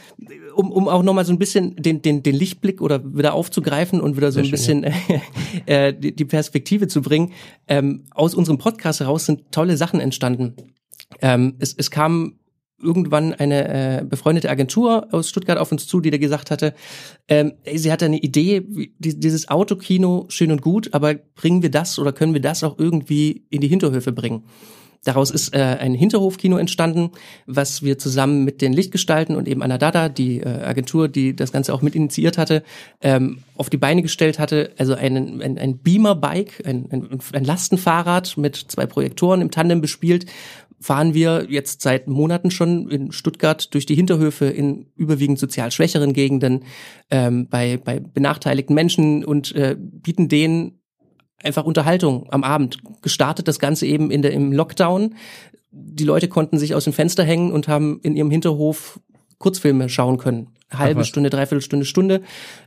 um, um auch nochmal so ein bisschen den, den, den Lichtblick oder wieder aufzugreifen und wieder so ein Sehr bisschen äh, die, die Perspektive zu bringen, ähm, aus unserem Podcast heraus sind tolle Sachen entstanden. Ähm, es, es kam irgendwann eine äh, befreundete Agentur aus Stuttgart auf uns zu, die da gesagt hatte, ähm, sie hatte eine Idee, die, dieses Autokino schön und gut, aber bringen wir das oder können wir das auch irgendwie in die Hinterhöfe bringen? Daraus ist äh, ein Hinterhofkino entstanden, was wir zusammen mit den Lichtgestalten und eben Anna Dada, die äh, Agentur, die das Ganze auch mit initiiert hatte, ähm, auf die Beine gestellt hatte. Also einen, ein, ein Beamer-Bike, ein, ein, ein Lastenfahrrad mit zwei Projektoren im Tandem bespielt, fahren wir jetzt seit Monaten schon in Stuttgart durch die Hinterhöfe in überwiegend sozial schwächeren Gegenden ähm, bei, bei benachteiligten Menschen und äh, bieten denen einfach Unterhaltung am Abend. Gestartet das Ganze eben in der, im Lockdown. Die Leute konnten sich aus dem Fenster hängen und haben in ihrem Hinterhof Kurzfilme schauen können. Halbe. Stunde, dreiviertel Stunde, Stunde.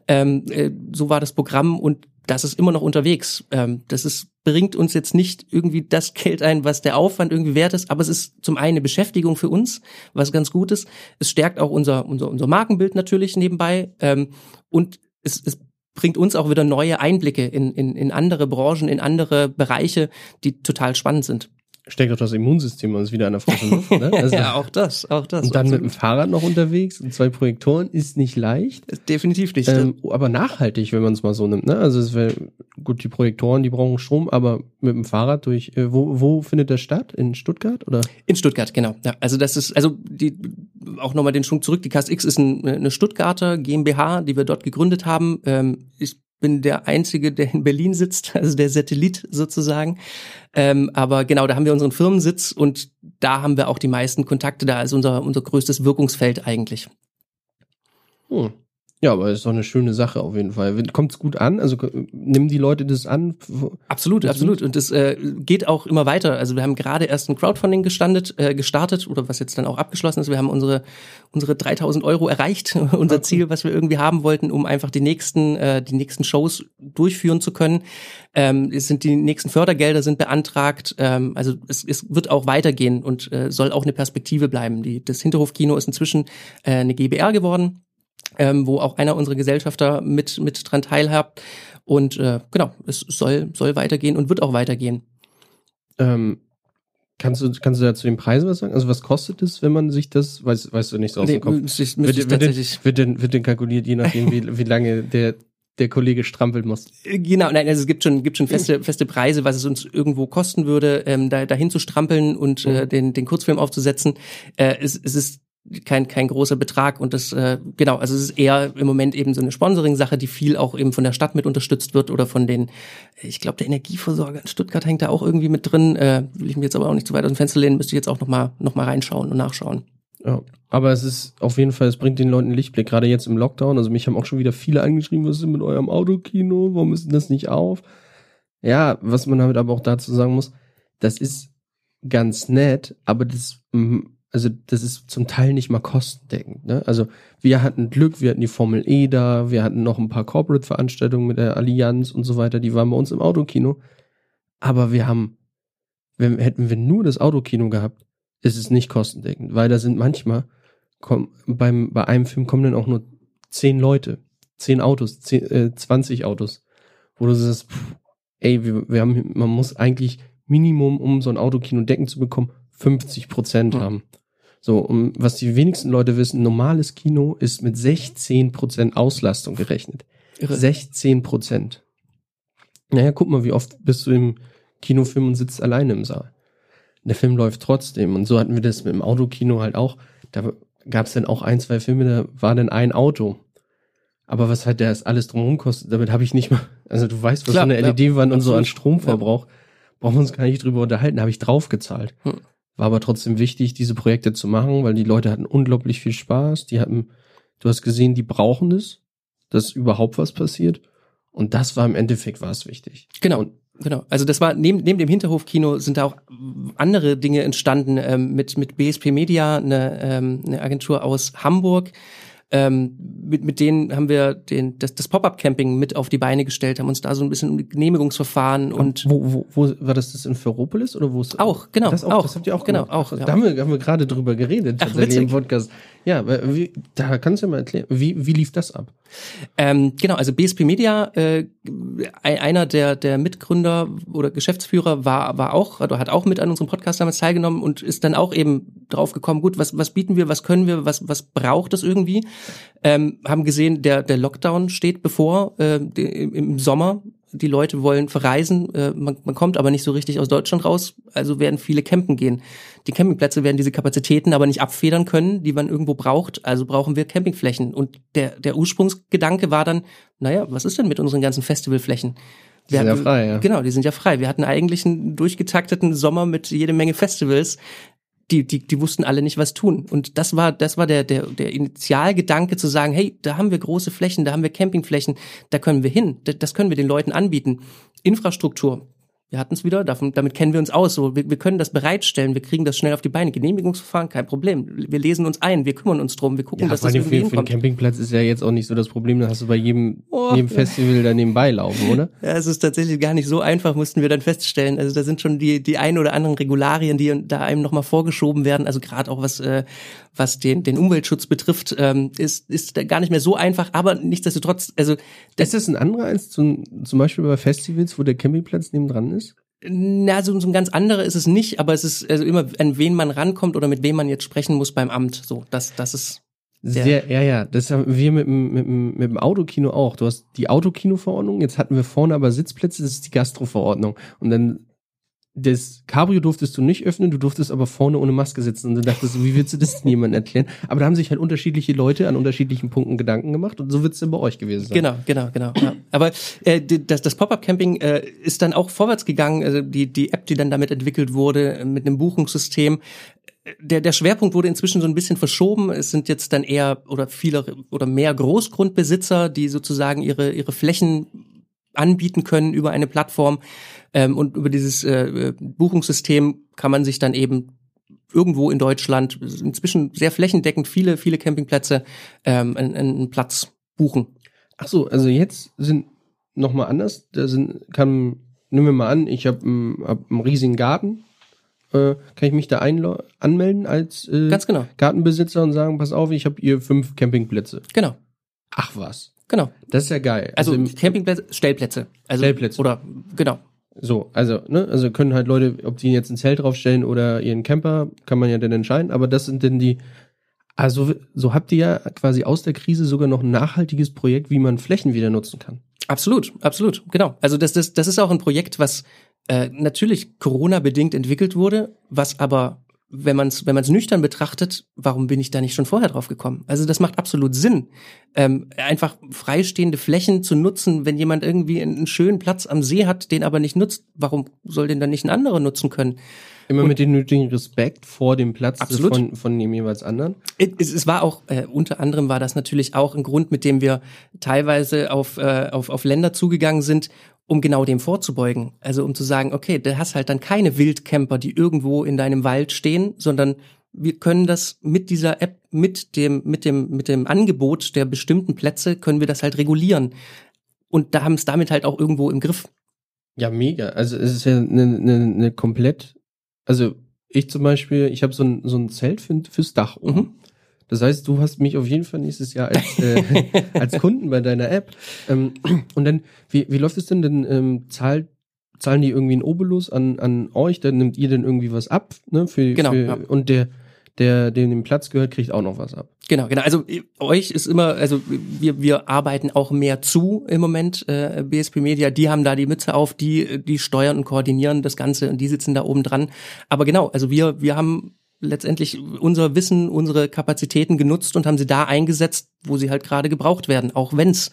Ähm, äh, so war das Programm und das ist immer noch unterwegs. Ähm, das ist, bringt uns jetzt nicht irgendwie das Geld ein, was der Aufwand irgendwie wert ist, aber es ist zum einen eine Beschäftigung für uns, was ganz gut ist. Es stärkt auch unser, unser, unser Markenbild natürlich nebenbei ähm, und es, es bringt uns auch wieder neue Einblicke in, in, in andere Branchen, in andere Bereiche, die total spannend sind. Steckt auch das Immunsystem uns wieder an der frischen Luft. Ne? Also, auch das, auch das. und dann mit dem Fahrrad noch unterwegs und zwei Projektoren ist nicht leicht. Definitiv nicht. Ähm, aber nachhaltig, wenn man es mal so nimmt. Ne? Also es wäre gut, die Projektoren, die brauchen Strom, aber mit dem Fahrrad durch. Äh, wo, wo findet das statt? In Stuttgart oder? In Stuttgart, genau. Ja, also das ist, also die auch nochmal den Schwung zurück. Die KSX ist ein, eine Stuttgarter GmbH, die wir dort gegründet haben. Ähm, ich bin der Einzige, der in Berlin sitzt, also der Satellit sozusagen. Ähm, aber genau, da haben wir unseren Firmensitz und da haben wir auch die meisten Kontakte. Da ist unser, unser größtes Wirkungsfeld eigentlich. Hm. Ja, aber ist doch eine schöne Sache auf jeden Fall. Kommt es gut an? Also nehmen die Leute das an? Absolut, absolut. Und es äh, geht auch immer weiter. Also wir haben gerade erst ein Crowdfunding gestandet, äh, gestartet oder was jetzt dann auch abgeschlossen ist. Wir haben unsere unsere 3000 Euro erreicht, unser Ziel, was wir irgendwie haben wollten, um einfach die nächsten äh, die nächsten Shows durchführen zu können. Ähm, es sind die nächsten Fördergelder sind beantragt. Ähm, also es, es wird auch weitergehen und äh, soll auch eine Perspektive bleiben. Die, das Hinterhofkino ist inzwischen äh, eine GBR geworden ähm, wo auch einer unserer Gesellschafter mit, mit dran teilhabt. Und äh, genau, es soll, soll weitergehen und wird auch weitergehen. Ähm, Kannst du, kannst du da zu den Preisen was sagen? Also was kostet es, wenn man sich das, weißt, weißt du nicht so aus nee, dem Kopf? Müsste ich, müsste wird, ich tatsächlich. Wird denn, wird denn kalkuliert, je nachdem, wie, wie lange der, der Kollege strampeln muss. Äh, genau, nein, also es gibt schon, gibt schon feste, feste Preise, was es uns irgendwo kosten würde, ähm, da, dahin zu strampeln und äh, mhm. den, den Kurzfilm aufzusetzen. Äh, es, es ist kein, kein großer Betrag und das, äh, genau, also es ist eher im Moment eben so eine Sponsoring-Sache, die viel auch eben von der Stadt mit unterstützt wird oder von den, ich glaube, der Energieversorger in Stuttgart hängt da auch irgendwie mit drin, äh, will ich mir jetzt aber auch nicht zu weit aus dem Fenster lehnen, müsste ich jetzt auch nochmal noch mal reinschauen und nachschauen. Ja, aber es ist auf jeden Fall, es bringt den Leuten Lichtblick, gerade jetzt im Lockdown, also mich haben auch schon wieder viele angeschrieben, was ist denn mit eurem Autokino, warum ist denn das nicht auf? Ja, was man damit aber auch dazu sagen muss, das ist ganz nett, aber das also das ist zum Teil nicht mal kostendeckend. Ne? Also wir hatten Glück, wir hatten die Formel E da, wir hatten noch ein paar Corporate-Veranstaltungen mit der Allianz und so weiter, die waren bei uns im Autokino. Aber wir haben, wenn, hätten wir nur das Autokino gehabt, ist es nicht kostendeckend, weil da sind manchmal, komm, beim, bei einem Film kommen dann auch nur zehn Leute, zehn Autos, zehn, äh, 20 Autos, wo du sagst, pff, ey, wir, wir haben, man muss eigentlich Minimum, um so ein Autokino decken zu bekommen, 50 Prozent mhm. haben. So, um, was die wenigsten Leute wissen, normales Kino ist mit 16 Prozent Auslastung gerechnet. Irre. 16 Prozent. Naja, guck mal, wie oft bist du im Kinofilm und sitzt alleine im Saal. Der Film läuft trotzdem. Und so hatten wir das mit dem Autokino halt auch. Da gab es dann auch ein, zwei Filme, da war dann ein Auto. Aber was halt das alles drumherum kostet, damit habe ich nicht mal, also du weißt, was Klar, so eine LED-Wand und so an Stromverbrauch, ja. brauchen wir uns gar nicht drüber unterhalten, habe ich draufgezahlt. Hm. War aber trotzdem wichtig, diese Projekte zu machen, weil die Leute hatten unglaublich viel Spaß. Die hatten, du hast gesehen, die brauchen es, dass überhaupt was passiert. Und das war im Endeffekt war es wichtig. Genau. Und Genau, also das war neben, neben dem Hinterhofkino sind da auch andere Dinge entstanden ähm, mit mit BSP Media, eine, ähm, eine Agentur aus Hamburg, ähm, mit, mit denen haben wir den, das, das Pop-up-Camping mit auf die Beine gestellt, haben uns da so ein bisschen um Genehmigungsverfahren und wo, wo, wo war das das in Ferropolis oder wo ist auch genau das auch, auch das habt ihr auch genau gemacht. auch ja. da haben wir, haben wir gerade drüber geredet Ach, witzig. im Podcast ja wie, da kannst du mal erklären wie wie lief das ab ähm, genau also BSP Media äh, einer der der Mitgründer oder Geschäftsführer war war auch oder hat auch mit an unserem Podcast damals teilgenommen und ist dann auch eben drauf gekommen gut was was bieten wir was können wir was was braucht es irgendwie ähm, haben gesehen, der, der Lockdown steht bevor äh, im Sommer. Die Leute wollen verreisen, äh, man, man kommt aber nicht so richtig aus Deutschland raus, also werden viele campen gehen. Die Campingplätze werden diese Kapazitäten aber nicht abfedern können, die man irgendwo braucht, also brauchen wir Campingflächen. Und der, der Ursprungsgedanke war dann, naja, was ist denn mit unseren ganzen Festivalflächen? Die sind ja frei, ja. Genau, die sind ja frei. Wir hatten eigentlich einen durchgetakteten Sommer mit jede Menge Festivals die, die, die wussten alle nicht, was tun. Und das war, das war der, der, der Initialgedanke zu sagen, hey, da haben wir große Flächen, da haben wir Campingflächen, da können wir hin, das können wir den Leuten anbieten. Infrastruktur, wir hatten es wieder, davon, damit kennen wir uns aus. So, wir, wir können das bereitstellen, wir kriegen das schnell auf die Beine. Genehmigungsverfahren, kein Problem. Wir lesen uns ein, wir kümmern uns drum, wir gucken, ja, dass das irgendwie für, für einen Campingplatz ist ja jetzt auch nicht so das Problem, da hast du bei jedem, oh, jedem Festival da nebenbei laufen, oder? Ja, es ist tatsächlich gar nicht so einfach, mussten wir dann feststellen. Also da sind schon die, die ein oder anderen Regularien, die da einem nochmal vorgeschoben werden. Also gerade auch was, äh, was den, den Umweltschutz betrifft, ähm, ist, ist gar nicht mehr so einfach, aber nichtsdestotrotz, also. Das ist das ein anderer als zum, zum Beispiel bei Festivals, wo der Campingplatz nebendran ist? Na, so, so ein ganz anderer ist es nicht, aber es ist also immer, an wen man rankommt oder mit wem man jetzt sprechen muss beim Amt. So, das, das ist sehr, ja, ja, das haben wir mit, mit, mit dem Autokino auch. Du hast die Autokino-Verordnung, jetzt hatten wir vorne aber Sitzplätze, das ist die Gastro-Verordnung. Und dann das Cabrio durftest du nicht öffnen, du durftest aber vorne ohne Maske sitzen und du dachtest, wie willst du das denn jemandem erklären? Aber da haben sich halt unterschiedliche Leute an unterschiedlichen Punkten Gedanken gemacht und so wird es dann bei euch gewesen sein. Genau, genau, genau. Ja. Aber äh, das, das Pop-up-Camping äh, ist dann auch vorwärts gegangen, also die, die App, die dann damit entwickelt wurde, äh, mit einem Buchungssystem. Der, der Schwerpunkt wurde inzwischen so ein bisschen verschoben. Es sind jetzt dann eher oder viele oder mehr Großgrundbesitzer, die sozusagen ihre, ihre Flächen anbieten können über eine Plattform. Ähm, und über dieses äh, Buchungssystem kann man sich dann eben irgendwo in Deutschland, inzwischen sehr flächendeckend, viele, viele Campingplätze, ähm, einen, einen Platz buchen. Ach so, also jetzt sind noch mal anders. Da sind, kann, nehmen wir mal an, ich habe einen, hab einen riesigen Garten. Äh, kann ich mich da anmelden als äh, Ganz genau. Gartenbesitzer und sagen, pass auf, ich habe hier fünf Campingplätze. Genau. Ach was. Genau. Das ist ja geil. Also, also Campingplätze, Stellplätze. Also, Stellplätze. Oder genau. So, also, ne, also können halt Leute, ob die jetzt ein Zelt draufstellen oder ihren Camper, kann man ja dann entscheiden, aber das sind denn die, also so habt ihr ja quasi aus der Krise sogar noch ein nachhaltiges Projekt, wie man Flächen wieder nutzen kann. Absolut, absolut, genau. Also das, das, das ist auch ein Projekt, was äh, natürlich Corona-bedingt entwickelt wurde, was aber wenn man es wenn man's nüchtern betrachtet, warum bin ich da nicht schon vorher drauf gekommen? Also das macht absolut Sinn, ähm, einfach freistehende Flächen zu nutzen, wenn jemand irgendwie einen schönen Platz am See hat, den aber nicht nutzt. Warum soll den dann nicht ein anderer nutzen können? Immer Und mit dem nötigen Respekt vor dem Platz absolut. von, von dem jeweils anderen. Es, es war auch, äh, unter anderem war das natürlich auch ein Grund, mit dem wir teilweise auf, äh, auf, auf Länder zugegangen sind, um genau dem vorzubeugen. Also um zu sagen, okay, du hast halt dann keine Wildcamper, die irgendwo in deinem Wald stehen, sondern wir können das mit dieser App, mit dem, mit dem, mit dem Angebot der bestimmten Plätze, können wir das halt regulieren. Und da haben es damit halt auch irgendwo im Griff. Ja, mega. Also es ist ja eine, eine, eine komplett, also ich zum Beispiel, ich habe so ein, so ein Zelt für, fürs Dach oben. Mhm. Das heißt, du hast mich auf jeden Fall nächstes Jahr als, äh, als Kunden bei deiner App. Ähm, und dann, wie, wie läuft es denn? Denn ähm, zahlt zahlen die irgendwie einen Obolus an, an euch, dann nimmt ihr denn irgendwie was ab, ne? Für, genau. Für, ja. Und der, der, dem den Platz gehört, kriegt auch noch was ab. Genau, genau. Also euch ist immer, also wir, wir arbeiten auch mehr zu im Moment, äh, BSP Media, die haben da die Mütze auf, die, die steuern und koordinieren das Ganze und die sitzen da oben dran. Aber genau, also wir, wir haben letztendlich unser Wissen, unsere Kapazitäten genutzt und haben sie da eingesetzt, wo sie halt gerade gebraucht werden, auch wenn es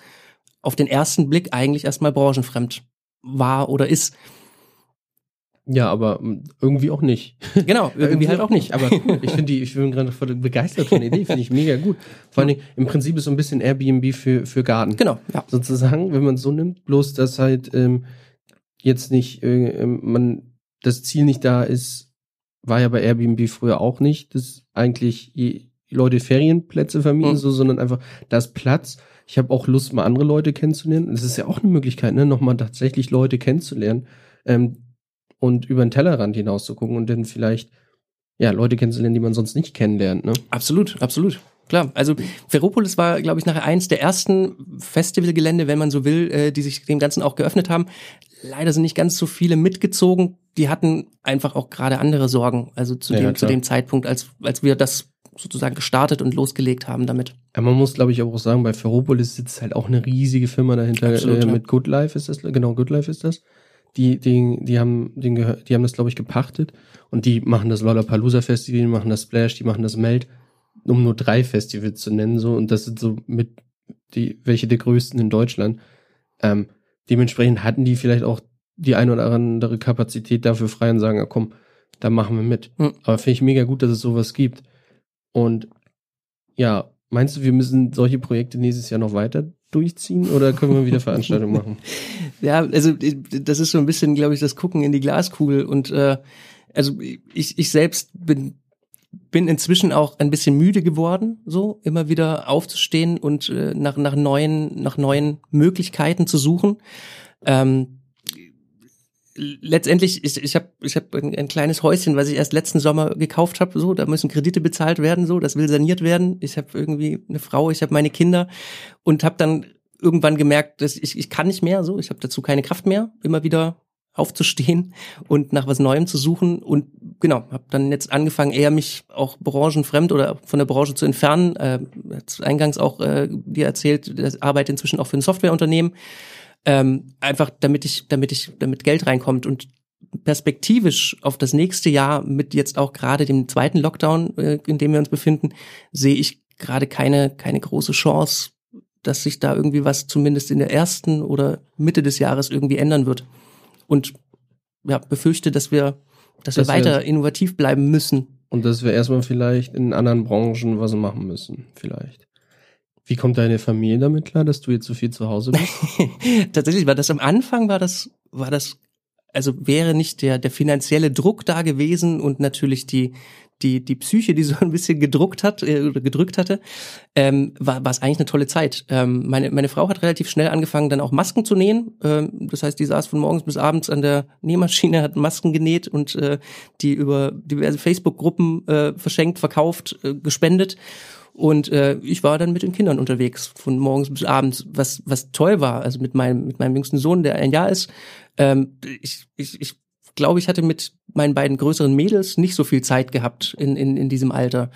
auf den ersten Blick eigentlich erstmal branchenfremd war oder ist. Ja, aber hm, irgendwie auch nicht. Genau, irgendwie, irgendwie halt auch nicht. Aber ich finde die, ich bin gerade voll begeistert von der Idee, finde ich mega gut. Vor allen Dingen, im Prinzip ist so ein bisschen Airbnb für, für Garten. Genau, ja. Sozusagen, wenn man es so nimmt, bloß dass halt ähm, jetzt nicht, äh, man, das Ziel nicht da ist, war ja bei Airbnb früher auch nicht, dass eigentlich Leute Ferienplätze vermieten, mhm. so, sondern einfach, da ist Platz. Ich habe auch Lust, mal andere Leute kennenzulernen. Das ist ja auch eine Möglichkeit, ne, nochmal tatsächlich Leute kennenzulernen ähm, und über den Tellerrand hinaus zu gucken und dann vielleicht ja Leute kennenzulernen, die man sonst nicht kennenlernt. Ne? Absolut, absolut. Klar, also Ferropolis war, glaube ich, nachher eins der ersten Festivalgelände, wenn man so will, äh, die sich dem Ganzen auch geöffnet haben. Leider sind nicht ganz so viele mitgezogen. Die hatten einfach auch gerade andere Sorgen, also zu, ja, dem, zu dem Zeitpunkt, als, als wir das sozusagen gestartet und losgelegt haben damit. Ja, man muss, glaube ich, auch sagen, bei Ferropolis sitzt halt auch eine riesige Firma dahinter. Absolut, äh, mit Good Life ist das, genau, Good Life ist das. Die, die, die haben, den die haben das, glaube ich, gepachtet und die machen das Lollapalooza Festival, die machen das Splash, die machen das Meld um nur drei Festivals zu nennen, so, und das sind so mit die, welche der größten in Deutschland. Ähm, dementsprechend hatten die vielleicht auch die ein oder andere Kapazität dafür frei und sagen, ja, komm, da machen wir mit. Mhm. Aber finde ich mega gut, dass es sowas gibt. Und ja, meinst du, wir müssen solche Projekte nächstes Jahr noch weiter durchziehen oder können wir wieder Veranstaltungen machen? Ja, also das ist so ein bisschen, glaube ich, das Gucken in die Glaskugel und äh, also ich, ich selbst bin bin inzwischen auch ein bisschen müde geworden, so immer wieder aufzustehen und äh, nach, nach neuen, nach neuen Möglichkeiten zu suchen. Ähm, letztendlich, ich, ich habe ich hab ein, ein kleines Häuschen, was ich erst letzten Sommer gekauft habe, so, da müssen Kredite bezahlt werden, so, das will saniert werden. Ich habe irgendwie eine Frau, ich habe meine Kinder und habe dann irgendwann gemerkt, dass ich, ich kann nicht mehr, so, ich habe dazu keine Kraft mehr, immer wieder aufzustehen und nach was Neuem zu suchen. Und genau, habe dann jetzt angefangen, eher mich auch branchenfremd oder von der Branche zu entfernen. Äh, eingangs auch äh, dir erzählt, arbeite inzwischen auch für ein Softwareunternehmen, ähm, einfach damit ich, damit ich, damit Geld reinkommt und perspektivisch auf das nächste Jahr mit jetzt auch gerade dem zweiten Lockdown, äh, in dem wir uns befinden, sehe ich gerade keine keine große Chance, dass sich da irgendwie was zumindest in der ersten oder Mitte des Jahres irgendwie ändern wird und ja, befürchte, dass wir, dass, dass wir weiter wir, innovativ bleiben müssen. Und dass wir erstmal vielleicht in anderen Branchen was machen müssen, vielleicht. Wie kommt deine Familie damit klar, dass du jetzt so viel zu Hause bist? Tatsächlich war das am Anfang war das war das also wäre nicht der der finanzielle Druck da gewesen und natürlich die die, die Psyche, die so ein bisschen gedruckt hat äh, gedrückt hatte, ähm, war, war es eigentlich eine tolle Zeit. Ähm, meine, meine Frau hat relativ schnell angefangen, dann auch Masken zu nähen. Ähm, das heißt, die saß von morgens bis abends an der Nähmaschine, hat Masken genäht und äh, die über diverse Facebook-Gruppen äh, verschenkt, verkauft, äh, gespendet. Und äh, ich war dann mit den Kindern unterwegs, von morgens bis abends, was, was toll war. Also mit meinem, mit meinem jüngsten Sohn, der ein Jahr ist. Ähm, ich, ich, ich glaube, ich hatte mit meinen beiden größeren Mädels nicht so viel Zeit gehabt in, in, in diesem Alter.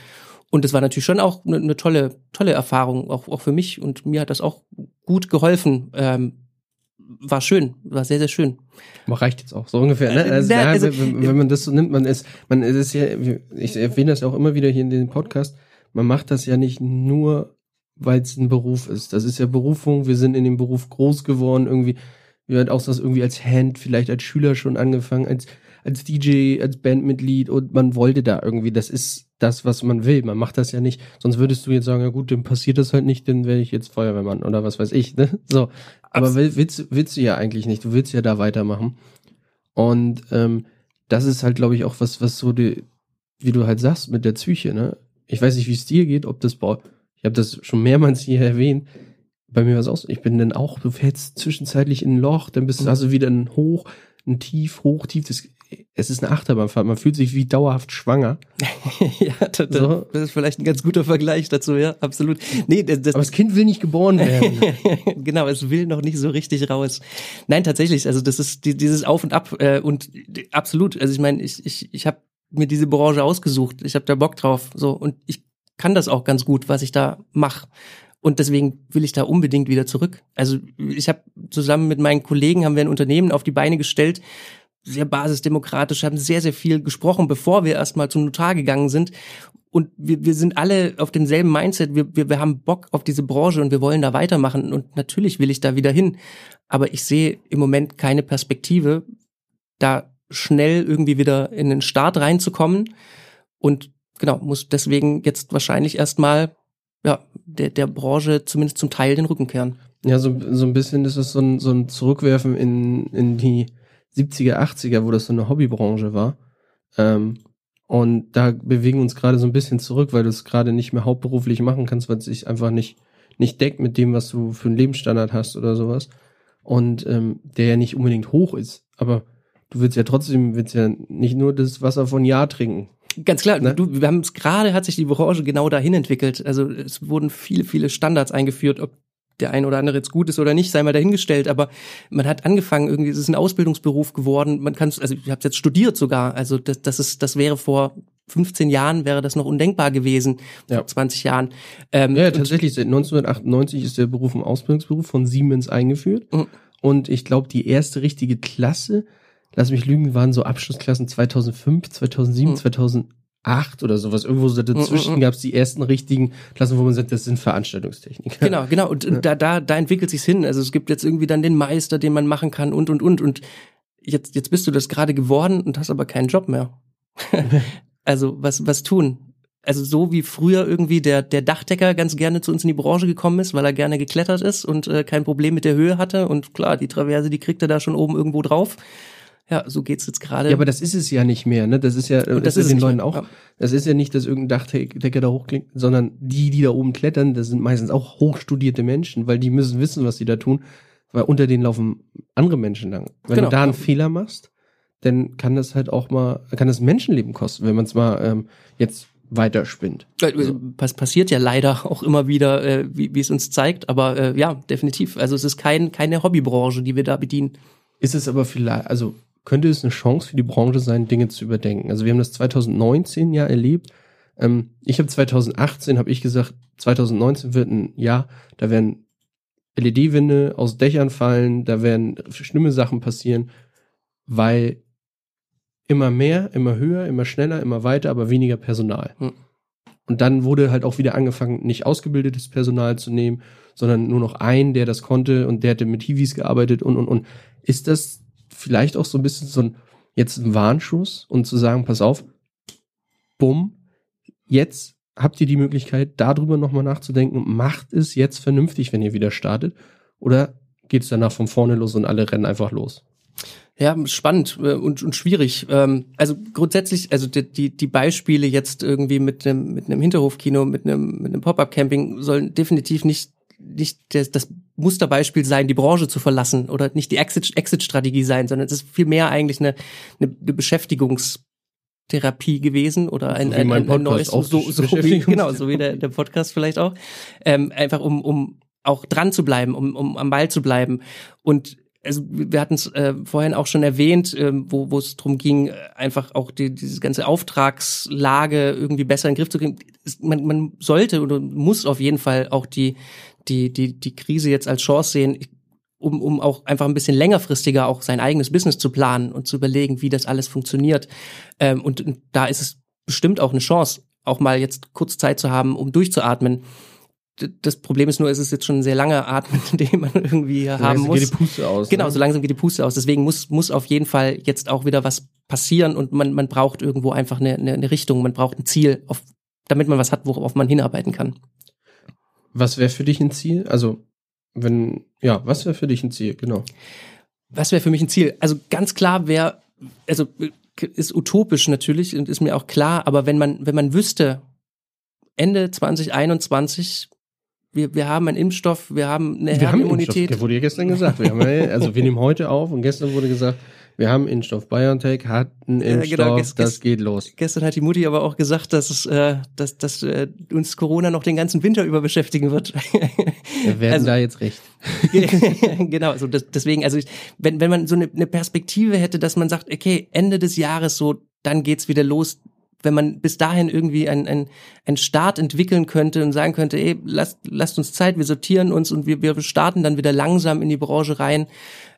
Und das war natürlich schon auch eine, eine tolle, tolle Erfahrung, auch, auch für mich. Und mir hat das auch gut geholfen. Ähm, war schön, war sehr, sehr schön. Aber reicht jetzt auch so ungefähr, ne? Also, Na, also wenn, wenn, man das so nimmt, man ist, man ist ja, ich erwähne das ja auch immer wieder hier in dem Podcast, man macht das ja nicht nur, weil es ein Beruf ist. Das ist ja Berufung, wir sind in dem Beruf groß geworden, irgendwie, haben auch das irgendwie als Hand, vielleicht als Schüler schon angefangen, als, als DJ, als Bandmitglied und man wollte da irgendwie, das ist das, was man will. Man macht das ja nicht, sonst würdest du jetzt sagen, ja gut, dem passiert das halt nicht, dann wäre ich jetzt Feuerwehrmann oder was weiß ich, ne? So. Aber willst, willst du ja eigentlich nicht, du willst ja da weitermachen. Und ähm, das ist halt, glaube ich, auch was, was so die, wie du halt sagst, mit der Psyche, ne? ich weiß nicht, wie es dir geht, ob das bei, ich habe das schon mehrmals hier erwähnt, bei mir war es auch so, ich bin dann auch, du fällst zwischenzeitlich in ein Loch, dann bist du also wieder ein Hoch, ein Tief, Hoch, Tief, das, es ist eine Achterbahnfahrt, man fühlt sich wie dauerhaft schwanger. ja, das, so. das, ist vielleicht ein ganz guter Vergleich dazu, ja, absolut. Nee, das, das, Aber das Kind will nicht geboren werden. genau, es will noch nicht so richtig raus. Nein, tatsächlich, also das ist die, dieses Auf und Ab äh, und absolut, also ich meine, ich, ich, ich habe mir diese Branche ausgesucht. Ich habe da Bock drauf. So und ich kann das auch ganz gut, was ich da mache. Und deswegen will ich da unbedingt wieder zurück. Also ich habe zusammen mit meinen Kollegen haben wir ein Unternehmen auf die Beine gestellt, sehr basisdemokratisch, haben sehr, sehr viel gesprochen, bevor wir erstmal zum Notar gegangen sind. Und wir, wir sind alle auf demselben Mindset. Wir, wir, wir haben Bock auf diese Branche und wir wollen da weitermachen. Und natürlich will ich da wieder hin. Aber ich sehe im Moment keine Perspektive, da schnell irgendwie wieder in den Start reinzukommen und genau, muss deswegen jetzt wahrscheinlich erstmal ja, der, der Branche zumindest zum Teil den Rücken kehren. Ja, so, so ein bisschen ist es so ein, so ein Zurückwerfen in, in die 70er, 80er, wo das so eine Hobbybranche war. Ähm, und da bewegen wir uns gerade so ein bisschen zurück, weil du es gerade nicht mehr hauptberuflich machen kannst, weil es sich einfach nicht, nicht deckt mit dem, was du für einen Lebensstandard hast oder sowas. Und ähm, der ja nicht unbedingt hoch ist. Aber du willst ja trotzdem, willst ja nicht nur das Wasser von Ja trinken. Ganz klar, ne? du, wir haben es gerade, hat sich die Branche genau dahin entwickelt. Also es wurden viele, viele Standards eingeführt, ob der ein oder andere jetzt gut ist oder nicht, sei mal dahingestellt, aber man hat angefangen, irgendwie, es ist ein Ausbildungsberuf geworden, man kann also ich habe jetzt studiert sogar, also das, das ist, das wäre vor 15 Jahren wäre das noch undenkbar gewesen, ja. vor 20 Jahren. Ähm, ja, tatsächlich, seit 1998 ist der Beruf im Ausbildungsberuf von Siemens eingeführt. Mhm. Und ich glaube, die erste richtige Klasse lass mich lügen, waren so Abschlussklassen 2005, 2007, hm. 2008 oder sowas. Irgendwo so dazwischen hm, hm, gab es die ersten richtigen Klassen, wo man sagt, das sind Veranstaltungstechniker. Genau, genau. Und, ja. da, da, da entwickelt sich's hin. Also es gibt jetzt irgendwie dann den Meister, den man machen kann und, und, und. Und jetzt, jetzt bist du das gerade geworden und hast aber keinen Job mehr. also was, was tun? also so wie früher irgendwie der, der Dachdecker ganz gerne zu uns in die Branche gekommen ist, weil er gerne geklettert ist und äh, kein Problem mit der Höhe hatte. Und klar, die Traverse, die kriegt er da schon oben irgendwo drauf. Ja, so geht's jetzt gerade. Ja, aber das ist es ja nicht mehr, ne? Das ist ja, das, das ist den Leuten auch. Das ist ja nicht, dass irgendein Dachdecker da hochklingt, sondern die, die da oben klettern, das sind meistens auch hochstudierte Menschen, weil die müssen wissen, was sie da tun, weil unter denen laufen andere Menschen lang. Wenn genau. du da einen Fehler machst, dann kann das halt auch mal, kann das Menschenleben kosten, wenn man es mal ähm, jetzt weiterspinnt. Was passiert ja leider auch immer wieder, äh, wie, wie es uns zeigt, aber äh, ja, definitiv. Also es ist kein, keine Hobbybranche, die wir da bedienen. Ist es aber vielleicht, also könnte es eine Chance für die Branche sein, Dinge zu überdenken. Also wir haben das 2019 ja erlebt. Ähm, ich habe 2018, habe ich gesagt, 2019 wird ein Jahr, da werden LED-Wände aus Dächern fallen, da werden schlimme Sachen passieren, weil immer mehr, immer höher, immer schneller, immer weiter, aber weniger Personal. Hm. Und dann wurde halt auch wieder angefangen, nicht ausgebildetes Personal zu nehmen, sondern nur noch einen, der das konnte und der hatte mit Hiwis gearbeitet und, und, und. Ist das vielleicht auch so ein bisschen so ein, jetzt ein Warnschuss und zu sagen, pass auf, bumm, jetzt habt ihr die Möglichkeit, darüber nochmal nachzudenken, macht es jetzt vernünftig, wenn ihr wieder startet, oder geht es danach von vorne los und alle rennen einfach los? Ja, spannend äh, und, und schwierig. Ähm, also grundsätzlich, also die, die Beispiele jetzt irgendwie mit einem, mit einem Hinterhofkino, mit einem, mit einem Pop-Up-Camping sollen definitiv nicht nicht das, das Musterbeispiel sein, die Branche zu verlassen oder nicht die Exit-Strategie Exit sein, sondern es ist vielmehr eigentlich eine, eine, eine Beschäftigungsthematik Therapie gewesen oder ein, so ein, ein, ein neues, so, so, wie, genau, so wie der, der Podcast vielleicht auch, ähm, einfach um, um auch dran zu bleiben, um, um am Ball zu bleiben. Und also wir hatten es äh, vorhin auch schon erwähnt, äh, wo wo es darum ging, einfach auch die, diese ganze Auftragslage irgendwie besser in den Griff zu kriegen. Man, man sollte oder muss auf jeden Fall auch die die die die Krise jetzt als Chance sehen, um um auch einfach ein bisschen längerfristiger auch sein eigenes Business zu planen und zu überlegen, wie das alles funktioniert. Ähm, und, und da ist es bestimmt auch eine Chance, auch mal jetzt kurz Zeit zu haben, um durchzuatmen das Problem ist nur, es ist jetzt schon ein sehr langer Atmen, den man irgendwie so haben muss. Geht die Puste aus. Genau, ne? so langsam geht die Puste aus. Deswegen muss, muss auf jeden Fall jetzt auch wieder was passieren und man, man braucht irgendwo einfach eine, eine, eine Richtung, man braucht ein Ziel, auf, damit man was hat, worauf man hinarbeiten kann. Was wäre für dich ein Ziel? Also, wenn, ja, was wäre für dich ein Ziel, genau. Was wäre für mich ein Ziel? Also ganz klar wäre, also ist utopisch natürlich und ist mir auch klar, aber wenn man, wenn man wüsste, Ende 2021 wir, wir haben einen Impfstoff, wir haben eine wir Herdenimmunität. Haben wurde ja gestern gesagt. Wir haben, also wir nehmen heute auf und gestern wurde gesagt, wir haben Impfstoff. BioNTech hat einen Impfstoff, ja, genau, das geht los. Gestern hat die Mutti aber auch gesagt, dass es, äh, dass, dass äh, uns Corona noch den ganzen Winter über beschäftigen wird. Wir werden also, da jetzt recht. genau, so das, deswegen, also ich, wenn, wenn man so eine, eine Perspektive hätte, dass man sagt, okay, Ende des Jahres so, dann geht's wieder los, wenn man bis dahin irgendwie einen, einen Start entwickeln könnte und sagen könnte, ey, lasst, lasst uns Zeit, wir sortieren uns und wir, wir starten dann wieder langsam in die Branche rein,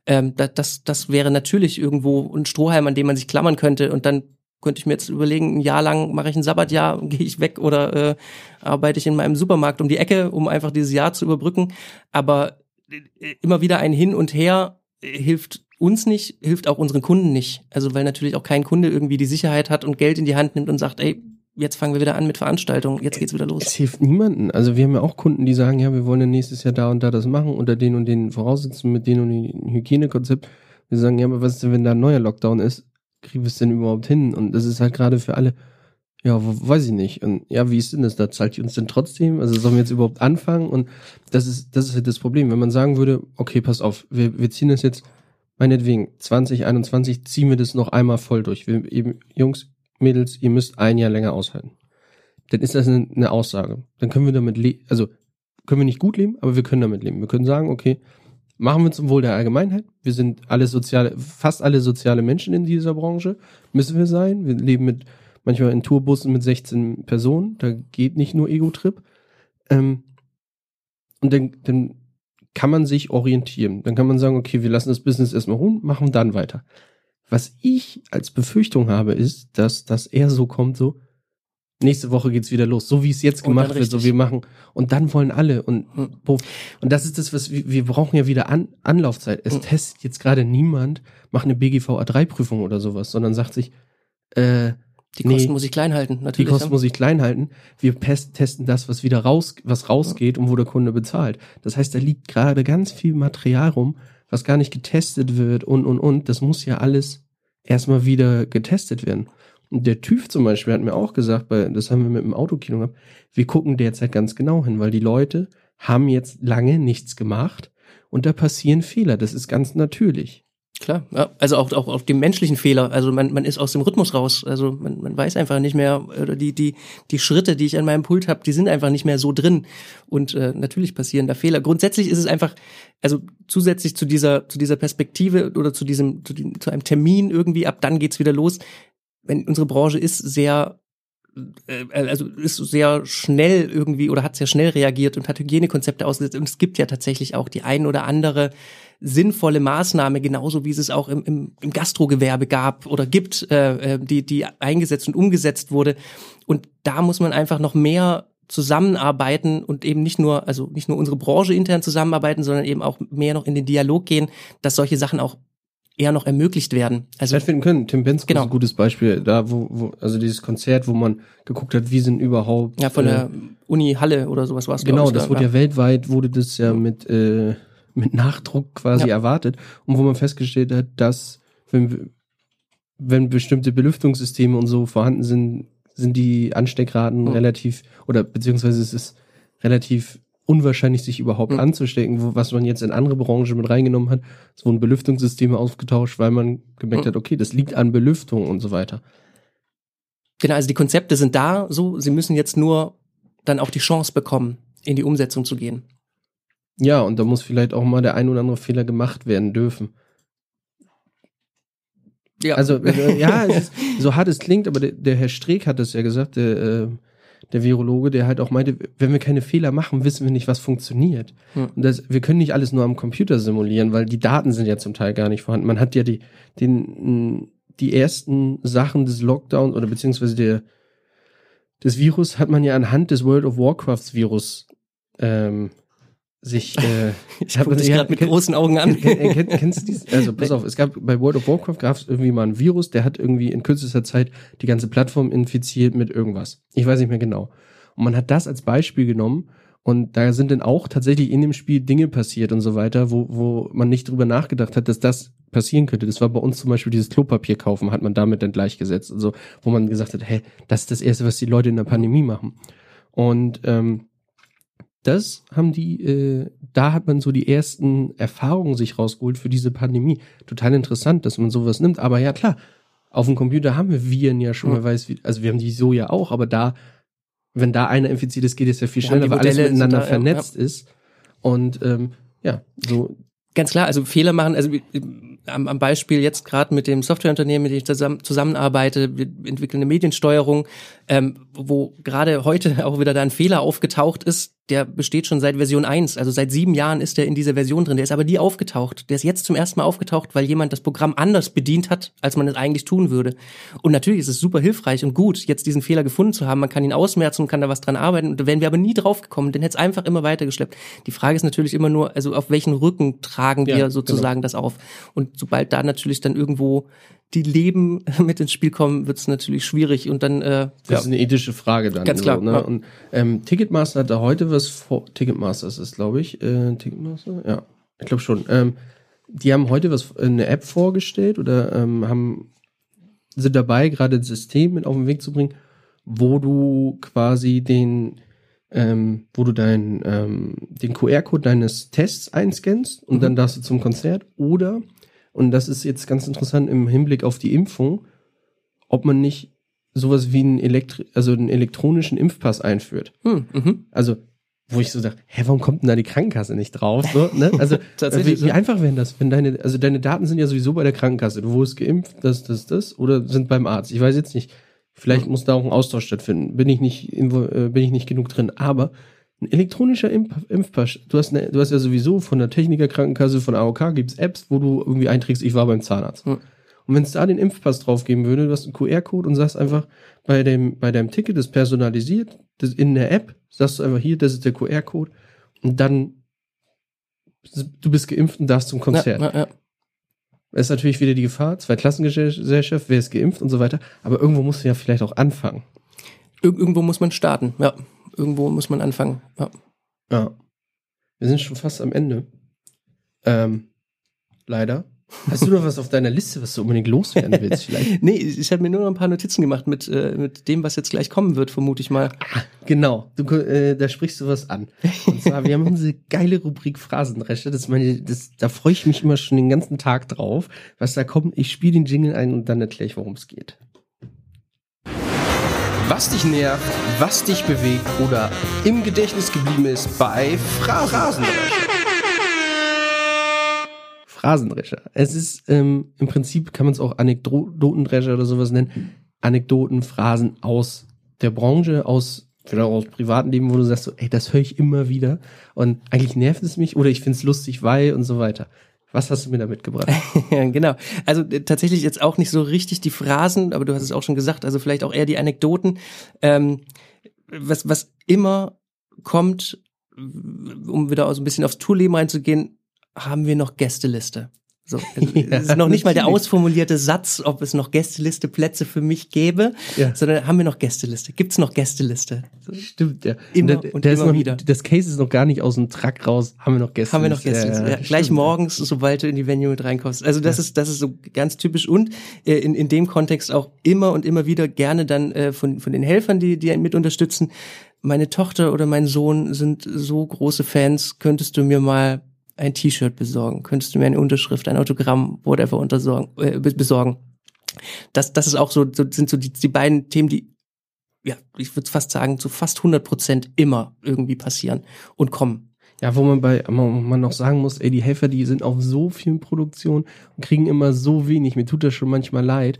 ähm, das, das, wäre natürlich irgendwo ein Strohhalm, an dem man sich klammern könnte und dann könnte ich mir jetzt überlegen, ein Jahr lang mache ich ein Sabbatjahr, gehe ich weg oder äh, arbeite ich in meinem Supermarkt um die Ecke, um einfach dieses Jahr zu überbrücken. Aber äh, immer wieder ein Hin und Her äh, hilft uns nicht, hilft auch unseren Kunden nicht. Also weil natürlich auch kein Kunde irgendwie die Sicherheit hat und Geld in die Hand nimmt und sagt, ey, jetzt fangen wir wieder an mit Veranstaltungen, jetzt geht's wieder los. Es hilft niemanden. Also wir haben ja auch Kunden, die sagen, ja, wir wollen ja nächstes Jahr da und da das machen, unter den und den Voraussetzungen, mit denen und den Hygienekonzept. Wir sagen, ja, aber was ist denn, wenn da ein neuer Lockdown ist? Kriegen wir es denn überhaupt hin? Und das ist halt gerade für alle, ja, weiß ich nicht. Und ja, wie ist denn das? Da zahlt die uns denn trotzdem? Also sollen wir jetzt überhaupt anfangen? Und das ist, das ist halt das Problem. Wenn man sagen würde, okay, pass auf, wir, wir ziehen das jetzt meinetwegen 2021 ziehen wir das noch einmal voll durch. Wir eben, Jungs, Mädels, ihr müsst ein Jahr länger aushalten. Dann ist das eine, Aussage. Dann können wir damit leben, also können wir nicht gut leben, aber wir können damit leben. Wir können sagen, okay, machen wir zum Wohl der Allgemeinheit. Wir sind alle soziale, fast alle soziale Menschen in dieser Branche. Müssen wir sein. Wir leben mit, manchmal in Tourbussen mit 16 Personen. Da geht nicht nur Ego-Trip. Ähm, und dann, dann kann man sich orientieren. Dann kann man sagen, okay, wir lassen das Business erstmal ruhen, machen dann weiter. Was ich als Befürchtung habe, ist, dass das eher so kommt, so, nächste Woche geht's wieder los, so wie es jetzt gemacht wird, so wir machen, und dann wollen alle, und, hm. und das ist das, was wir, wir brauchen ja wieder An Anlaufzeit. Es hm. testet jetzt gerade niemand, macht eine BGVA 3 Prüfung oder sowas, sondern sagt sich, äh, die Kosten nee, muss ich klein halten, natürlich. Die Kosten ja. muss ich klein halten. Wir testen das, was wieder raus, was rausgeht und wo der Kunde bezahlt. Das heißt, da liegt gerade ganz viel Material rum, was gar nicht getestet wird und, und, und. Das muss ja alles erstmal wieder getestet werden. Und der TÜV zum Beispiel hat mir auch gesagt, weil das haben wir mit dem Autokino gehabt, wir gucken derzeit ganz genau hin, weil die Leute haben jetzt lange nichts gemacht und da passieren Fehler. Das ist ganz natürlich. Klar, ja. also auch, auch auf dem menschlichen Fehler. Also man, man ist aus dem Rhythmus raus. Also man, man weiß einfach nicht mehr, oder die, die, die Schritte, die ich an meinem Pult habe, die sind einfach nicht mehr so drin. Und äh, natürlich passieren da Fehler. Grundsätzlich ist es einfach, also zusätzlich zu dieser, zu dieser Perspektive oder zu diesem, zu, dem, zu einem Termin irgendwie, ab dann geht's wieder los. Wenn unsere Branche ist sehr äh, also ist sehr schnell irgendwie oder hat sehr schnell reagiert und hat Hygienekonzepte ausgesetzt. Und es gibt ja tatsächlich auch die ein oder andere sinnvolle Maßnahme, genauso wie es es auch im, im, im Gastrogewerbe gab oder gibt, äh, äh, die, die eingesetzt und umgesetzt wurde. Und da muss man einfach noch mehr zusammenarbeiten und eben nicht nur, also nicht nur unsere Branche intern zusammenarbeiten, sondern eben auch mehr noch in den Dialog gehen, dass solche Sachen auch eher noch ermöglicht werden. Also stattfinden können. Tim Benz genau. ist ein gutes Beispiel. Da, wo, wo, also dieses Konzert, wo man geguckt hat, wie sind überhaupt. Ja, von äh, der Uni Halle oder sowas war es. Genau, das wurde ja. ja weltweit, wurde das ja mit äh, mit Nachdruck quasi ja. erwartet und wo man festgestellt hat, dass wenn, wenn bestimmte Belüftungssysteme und so vorhanden sind, sind die Ansteckraten mhm. relativ oder beziehungsweise es ist relativ unwahrscheinlich, sich überhaupt mhm. anzustecken, wo, was man jetzt in andere Branchen mit reingenommen hat. Es wurden Belüftungssysteme ausgetauscht, weil man gemerkt mhm. hat, okay, das liegt an Belüftung und so weiter. Genau, also die Konzepte sind da, so, sie müssen jetzt nur dann auch die Chance bekommen, in die Umsetzung zu gehen. Ja, und da muss vielleicht auch mal der ein oder andere Fehler gemacht werden dürfen. Ja. Also, äh, ja, ist, so hart es klingt, aber der, der, Herr Streeck hat es ja gesagt, der, äh, der Virologe, der halt auch meinte, wenn wir keine Fehler machen, wissen wir nicht, was funktioniert. Hm. Und das, wir können nicht alles nur am Computer simulieren, weil die Daten sind ja zum Teil gar nicht vorhanden. Man hat ja die, den, die ersten Sachen des Lockdowns oder beziehungsweise der, des Virus hat man ja anhand des World of Warcrafts Virus ähm, sich. Äh, ich habe dich gerade mit großen Augen an. Kenn, kennst du dies? Also pass auf, es gab bei World of Warcraft gab es irgendwie mal ein Virus, der hat irgendwie in kürzester Zeit die ganze Plattform infiziert mit irgendwas. Ich weiß nicht mehr genau. Und man hat das als Beispiel genommen und da sind dann auch tatsächlich in dem Spiel Dinge passiert und so weiter, wo, wo man nicht drüber nachgedacht hat, dass das passieren könnte. Das war bei uns zum Beispiel dieses Klopapier kaufen, hat man damit dann gleichgesetzt. Also, wo man gesagt hat, hey, das ist das Erste, was die Leute in der Pandemie machen. Und ähm, das haben die, äh, da hat man so die ersten Erfahrungen sich rausgeholt für diese Pandemie. Total interessant, dass man sowas nimmt. Aber ja, klar, auf dem Computer haben wir Viren ja schon, mal weiß, wie, also wir haben die so ja auch, aber da, wenn da einer infiziert ist, geht es ja viel schneller, weil alles miteinander da, vernetzt ja. ist. Und ähm, ja, so. Ganz klar, also Fehler machen, also am, am Beispiel jetzt gerade mit dem Softwareunternehmen, mit dem ich zusammen, zusammenarbeite, wir entwickeln eine Mediensteuerung, ähm, wo gerade heute auch wieder da ein Fehler aufgetaucht ist, der besteht schon seit Version 1, also seit sieben Jahren ist der in dieser Version drin. Der ist aber nie aufgetaucht. Der ist jetzt zum ersten Mal aufgetaucht, weil jemand das Programm anders bedient hat, als man es eigentlich tun würde. Und natürlich ist es super hilfreich und gut, jetzt diesen Fehler gefunden zu haben. Man kann ihn ausmerzen und kann da was dran arbeiten. Und da wären wir aber nie drauf gekommen, den hätte es einfach immer weitergeschleppt. Die Frage ist natürlich immer nur, also auf welchen Rücken tragen wir ja, sozusagen genau. das auf? Und sobald da natürlich dann irgendwo die Leben mit ins Spiel kommen, wird es natürlich schwierig und dann. Äh, das ja. ist eine ethische Frage dann. Ganz klar. So, ne? ja. Und ähm, Ticketmaster hat da heute was vor. Ticketmaster ist es, glaube ich. Äh, Ticketmaster, ja, ich glaube schon. Ähm, die haben heute was eine App vorgestellt oder ähm, haben sind dabei, gerade ein System mit auf den Weg zu bringen, wo du quasi den ähm, wo du dein, ähm, den QR-Code deines Tests einscannst und mhm. dann darfst du zum Konzert oder und das ist jetzt ganz interessant im Hinblick auf die Impfung, ob man nicht sowas wie einen, Elektri also einen elektronischen Impfpass einführt. Hm, mhm. Also, wo ich so dachte, hä, warum kommt denn da die Krankenkasse nicht drauf? So, ne? Also, Tatsächlich wie, wie einfach wäre das, wenn deine, also deine Daten sind ja sowieso bei der Krankenkasse. Du wurdest geimpft, das, das, das, oder sind beim Arzt. Ich weiß jetzt nicht. Vielleicht muss da auch ein Austausch stattfinden. Bin ich nicht, äh, bin ich nicht genug drin. Aber ein elektronischer Impf Impfpass. Du hast, eine, du hast ja sowieso von der Technikerkrankenkasse, von AOK gibt's Apps, wo du irgendwie einträgst, ich war beim Zahnarzt. Hm. Und wenn es da den Impfpass drauf geben würde, du hast einen QR-Code und sagst einfach, bei dem, bei deinem Ticket ist personalisiert, das in der App, sagst du einfach hier, das ist der QR-Code und dann du bist geimpft und darfst zum Konzert. Ja, ja, ja. Das ist natürlich wieder die Gefahr, zwei Klassengesellschaft, wer ist geimpft und so weiter, aber irgendwo musst du ja vielleicht auch anfangen. Ir irgendwo muss man starten, ja irgendwo muss man anfangen. Ja. ja. Wir sind schon fast am Ende. Ähm, leider. Hast du noch was auf deiner Liste, was du unbedingt loswerden willst vielleicht? nee, ich habe mir nur noch ein paar Notizen gemacht mit, äh, mit dem, was jetzt gleich kommen wird, vermute ich mal. Ah, genau, du, äh, da sprichst du was an. Und zwar, wir haben unsere geile Rubrik Phrasenresche. Das meine, das, da freue ich mich immer schon den ganzen Tag drauf, was da kommt. Ich spiele den Jingle ein und dann erkläre ich, worum es geht was dich nervt, was dich bewegt oder im Gedächtnis geblieben ist bei Phrasenrescher. Phrasenrescher. Es ist ähm, im Prinzip kann man es auch Anekdotendrescher oder sowas nennen. Anekdoten, Phrasen aus der Branche, aus vielleicht auch aus privaten Leben, wo du sagst so, ey, das höre ich immer wieder und eigentlich nervt es mich oder ich finde es lustig, weil und so weiter. Was hast du mir da mitgebracht? genau. Also äh, tatsächlich jetzt auch nicht so richtig die Phrasen, aber du hast es auch schon gesagt, also vielleicht auch eher die Anekdoten. Ähm, was, was immer kommt, um wieder so ein bisschen aufs Tourleben reinzugehen, haben wir noch Gästeliste. So, ja, es ist noch nicht mal der ausformulierte Satz, ob es noch Gästeliste Plätze für mich gäbe, ja. sondern haben wir noch Gästeliste? Gibt's noch Gästeliste? Stimmt, ja. Immer und, und immer noch, wieder. Das Case ist noch gar nicht aus dem Track raus. Haben wir noch Gästeliste? Haben wir noch Gästeliste? Ja, ja. Gleich morgens, sobald du in die Venue mit reinkommst. Also das ist das ist so ganz typisch und äh, in in dem Kontext auch immer und immer wieder gerne dann äh, von von den Helfern, die die mit unterstützen. Meine Tochter oder mein Sohn sind so große Fans. Könntest du mir mal ein T-Shirt besorgen? Könntest du mir eine Unterschrift, ein Autogramm, whatever untersorgen, äh, besorgen? Das, das ist auch so, so sind so die, die beiden Themen, die ja, ich würde fast sagen, zu fast 100 Prozent immer irgendwie passieren und kommen. Ja, wo man bei man noch sagen muss, ey, die Helfer, die sind auf so vielen Produktionen und kriegen immer so wenig. Mir tut das schon manchmal leid.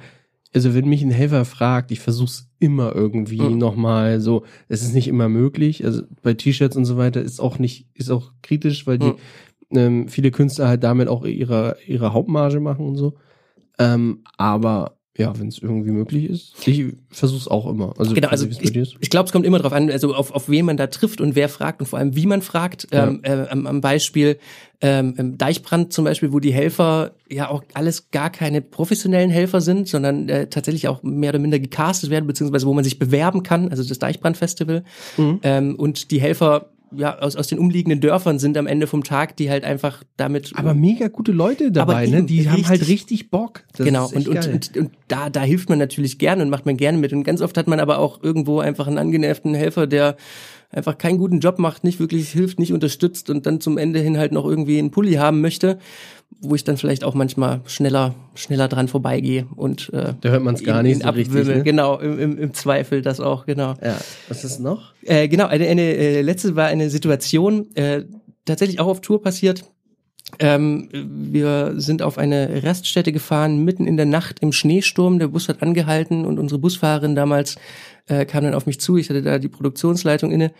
Also wenn mich ein Helfer fragt, ich versuch's immer irgendwie mhm. nochmal so. Es ist nicht immer möglich. Also bei T-Shirts und so weiter ist auch nicht, ist auch kritisch, weil die mhm. Ähm, viele Künstler halt damit auch ihre ihre Hauptmarge machen und so. Ähm, aber ja, wenn es irgendwie möglich ist. Ich versuche es auch immer. Also, genau, also ich, ich glaube, es kommt immer darauf an, also auf, auf wen man da trifft und wer fragt und vor allem wie man fragt. Ja. Ähm, äh, am Beispiel ähm, Deichbrand zum Beispiel, wo die Helfer ja auch alles gar keine professionellen Helfer sind, sondern äh, tatsächlich auch mehr oder minder gecastet werden, beziehungsweise wo man sich bewerben kann, also das Deichbrand-Festival. Mhm. Ähm, und die Helfer ja, aus, aus den umliegenden Dörfern sind am Ende vom Tag, die halt einfach damit. Aber mega gute Leute dabei, ne? Die haben halt richtig Bock. Das genau, und, und, und, und da, da hilft man natürlich gerne und macht man gerne mit. Und ganz oft hat man aber auch irgendwo einfach einen angenervten Helfer, der einfach keinen guten Job macht, nicht wirklich hilft, nicht unterstützt und dann zum Ende hin halt noch irgendwie einen Pulli haben möchte wo ich dann vielleicht auch manchmal schneller schneller dran vorbeigehe und äh, da hört man es gar nicht so richtig, ne? genau im, im, im Zweifel das auch genau. Ja was ist noch? Äh, genau eine, eine äh, letzte war eine Situation äh, tatsächlich auch auf Tour passiert ähm, wir sind auf eine Raststätte gefahren mitten in der Nacht im Schneesturm. Der Bus hat angehalten und unsere Busfahrerin damals äh, kam dann auf mich zu. Ich hatte da die Produktionsleitung inne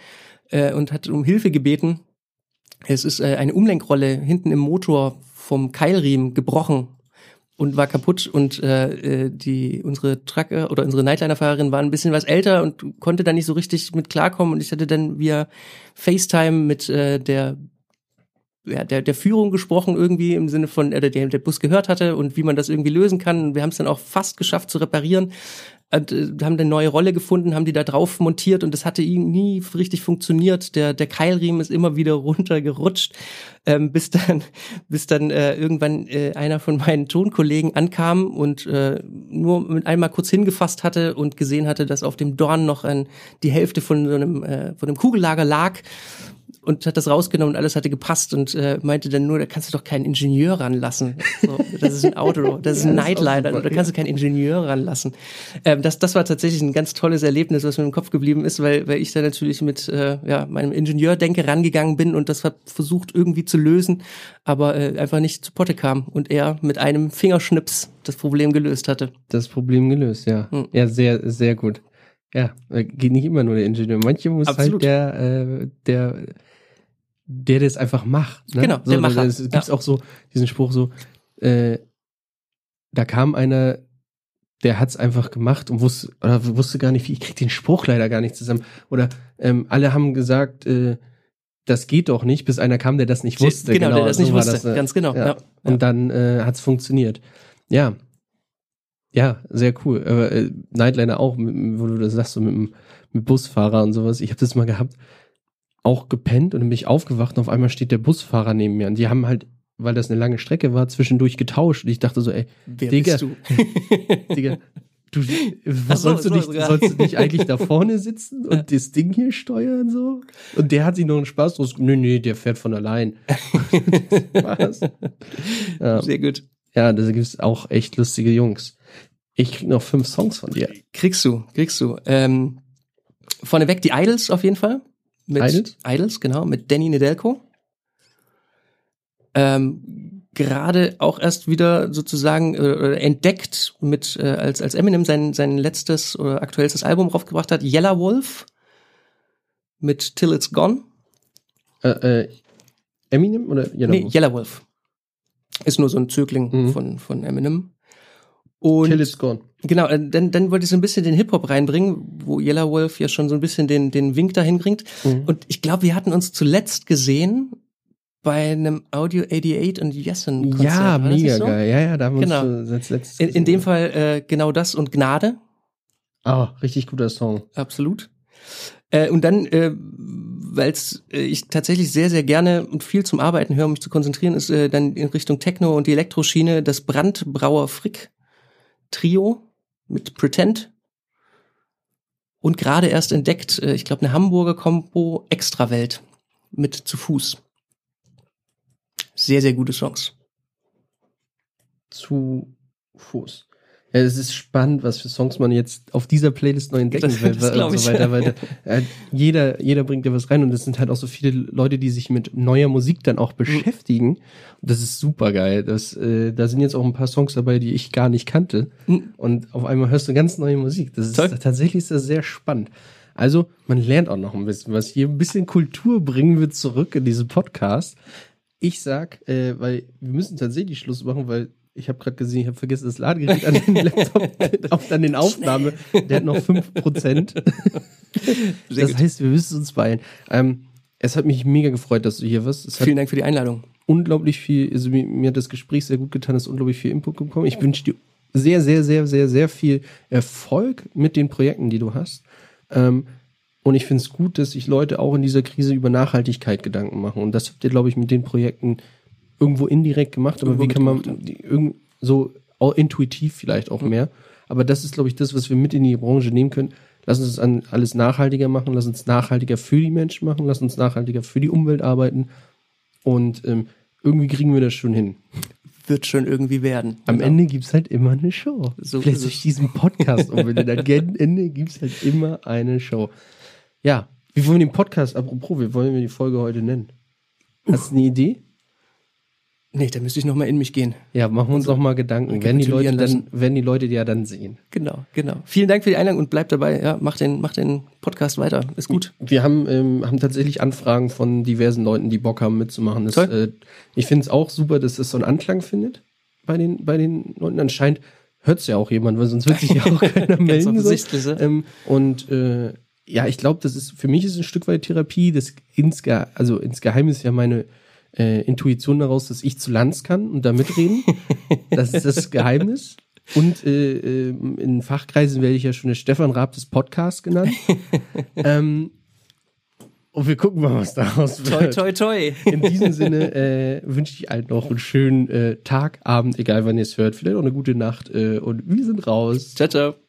äh, und hat um Hilfe gebeten. Es ist äh, eine Umlenkrolle hinten im Motor vom Keilriemen gebrochen und war kaputt. Und äh, äh, die unsere Trucker oder unsere Nightliner-Fahrerin war ein bisschen was älter und konnte da nicht so richtig mit klarkommen. Und ich hatte dann via FaceTime mit äh, der ja, der, der Führung gesprochen irgendwie im Sinne von, äh, der der Bus gehört hatte und wie man das irgendwie lösen kann. Wir haben es dann auch fast geschafft zu reparieren und, äh, haben eine neue Rolle gefunden, haben die da drauf montiert und das hatte nie richtig funktioniert. Der, der Keilriemen ist immer wieder runtergerutscht, ähm, bis dann, bis dann äh, irgendwann äh, einer von meinen Tonkollegen ankam und äh, nur mit einmal kurz hingefasst hatte und gesehen hatte, dass auf dem Dorn noch ein, die Hälfte von so einem, äh, von einem Kugellager lag und hat das rausgenommen und alles hatte gepasst und äh, meinte dann nur, da kannst du doch keinen Ingenieur ranlassen. So, das ist ein Auto, das ist ein ja, Nightliner, da kannst du keinen Ingenieur ranlassen. Ähm, das, das war tatsächlich ein ganz tolles Erlebnis, was mir im Kopf geblieben ist, weil, weil ich da natürlich mit äh, ja, meinem Ingenieurdenke rangegangen bin und das versucht irgendwie zu lösen, aber äh, einfach nicht zu Potte kam und er mit einem Fingerschnips das Problem gelöst hatte. Das Problem gelöst, ja. Hm. Ja, sehr, sehr gut. Ja, äh, geht nicht immer nur der Ingenieur. Manche muss halt Absolut. halt der, äh, der der das einfach macht. Ne? Genau, so, der Macher. Es gibt ja. auch so diesen Spruch so, äh, da kam einer, der hat's einfach gemacht und wusste, oder wusste gar nicht, wie, ich krieg den Spruch leider gar nicht zusammen. Oder ähm, alle haben gesagt, äh, das geht doch nicht, bis einer kam, der das nicht wusste. Genau, genau der das so nicht wusste, das, äh, ganz genau. Ja. Ja. Und dann äh, hat's funktioniert. Ja. Ja, sehr cool. Aber äh, Nightliner auch, wo du das sagst, so mit, mit Busfahrer und sowas. Ich habe das mal gehabt auch gepennt und dann bin ich aufgewacht und auf einmal steht der Busfahrer neben mir. Und die haben halt, weil das eine lange Strecke war, zwischendurch getauscht. Und ich dachte so, ey, Wer Digga, bist du? Digga, du, was so, sollst, du nicht, sollst du nicht eigentlich da vorne sitzen und ja. das Ding hier steuern so? Und der hat sich noch einen Spaß draus. Nö, nee, der fährt von allein. was? Ja. Sehr gut. Ja, da gibt's auch echt lustige Jungs. Ich krieg noch fünf Songs von dir. Kriegst du, kriegst du. Ähm, vorneweg die Idols auf jeden Fall mit Idols, Idols genau, mit Danny Nedelko. Ähm, gerade auch erst wieder sozusagen äh, entdeckt mit äh, als als Eminem sein sein letztes oder aktuellstes Album raufgebracht hat, Yellow Wolf mit Till It's Gone. Äh, äh, Eminem oder Yellow nee, Wolf? Yellow Wolf. Ist nur so ein Zögling mhm. von von Eminem. Und Till It's Gone. Genau, äh, dann, dann wollte ich so ein bisschen den Hip-Hop reinbringen, wo Yellow Wolf ja schon so ein bisschen den, den Wink dahin bringt. Mhm. Und ich glaube, wir hatten uns zuletzt gesehen bei einem Audio 88 und Yessen Konzert. Ja, mega so? geil. Ja, ja, da haben wir genau. uns als letztes in, in dem Fall äh, genau das und Gnade. Ah, oh, richtig guter Song. Absolut. Äh, und dann, äh, weil äh, ich tatsächlich sehr, sehr gerne und viel zum Arbeiten höre, um mich zu konzentrieren, ist äh, dann in Richtung Techno und die Elektroschiene das Brandbrauer Frick Trio mit Pretend und gerade erst entdeckt, äh, ich glaube, eine Hamburger Combo Extrawelt mit zu Fuß. Sehr, sehr gute Songs. Zu Fuß. Es ist spannend, was für Songs man jetzt auf dieser Playlist neu entdecken Das- will das und so ich. weiter. Weil äh, jeder, jeder bringt ja was rein und es sind halt auch so viele Leute, die sich mit neuer Musik dann Mhm. auch beschäftigen. Und das ist super geil. Das, äh, da sind jetzt auch ein paar Songs dabei, die ich gar nicht kannte. Und auf einmal hörst du ganz neue Musik. Das ist Mhm. Toll. tatsächlich ist das sehr spannend. Also, man lernt auch noch ein bisschen was. Hier ein bisschen Kultur bringen wir zurück in diesen Podcast. Ich sag, äh, weil wir müssen tatsächlich Schluss machen, weil ich habe gerade gesehen, ich habe vergessen, das Ladegerät an den Laptop, auf, an den Aufnahme, der hat noch 5%. Sehr das heißt, wir müssen uns beeilen. Ähm, es hat mich mega gefreut, dass du hier warst. Es Vielen Dank für die Einladung. unglaublich viel, also mir, mir hat das Gespräch sehr gut getan, es ist unglaublich viel Input gekommen. Ich wünsche dir sehr, sehr, sehr, sehr, sehr viel Erfolg mit den Projekten, die du hast. Ähm, und ich finde es gut, dass sich Leute auch in dieser Krise über Nachhaltigkeit Gedanken machen. Und das habt ihr, glaube ich, mit den Projekten irgendwo indirekt gemacht. Aber Irgendwo wie kann man die, irgend, so intuitiv vielleicht auch mehr. Aber das ist, glaube ich, das, was wir mit in die Branche nehmen können. Lass uns das an alles nachhaltiger machen, lass uns nachhaltiger für die Menschen machen, lass uns nachhaltiger für die Umwelt arbeiten. Und ähm, irgendwie kriegen wir das schon hin. Wird schon irgendwie werden. Am Genau. Ende gibt's halt immer eine Show. So Vielleicht durch es. diesen Podcast umbenennen. Am Ende gibt's halt immer eine Show. Ja, wie wollen wir den Podcast, apropos, wie wollen wir die Folge heute nennen? Hast du eine Idee? Nee, da müsste ich noch mal in mich gehen. Ja, machen wir uns doch mal Gedanken. Werden die Leute dann, werden die Leute die ja dann sehen. Genau, genau. Vielen Dank für die Einladung und bleibt dabei. Ja, mach den, mach den Podcast weiter. Ist gut. Wir haben, ähm, haben tatsächlich Anfragen von diversen Leuten, die Bock haben mitzumachen. Das, Toll. äh, ich finde es auch super, dass das so einen Anklang findet bei den, bei den Leuten. Anscheinend hört's ja auch jemand, weil sonst wird sich ja auch keiner melden. Offensichtlich, ja. Ähm, und äh, ja, ich glaube, das ist für mich ist ein Stück weit Therapie. Das insge also insgeheim ist ja meine äh, Intuition daraus, dass ich zu Lanz kann und da mitreden. das ist das Geheimnis. Und äh, äh, in Fachkreisen werde ich ja schon der Stefan Raab des Podcasts genannt. ähm, und wir gucken mal, was daraus Toi, wird. toi, toi. In diesem Sinne äh, wünsche ich allen noch einen schönen äh, Tag, Abend, egal wann ihr es hört. Vielleicht auch eine gute Nacht. Äh, und wir sind raus. Ciao, ciao.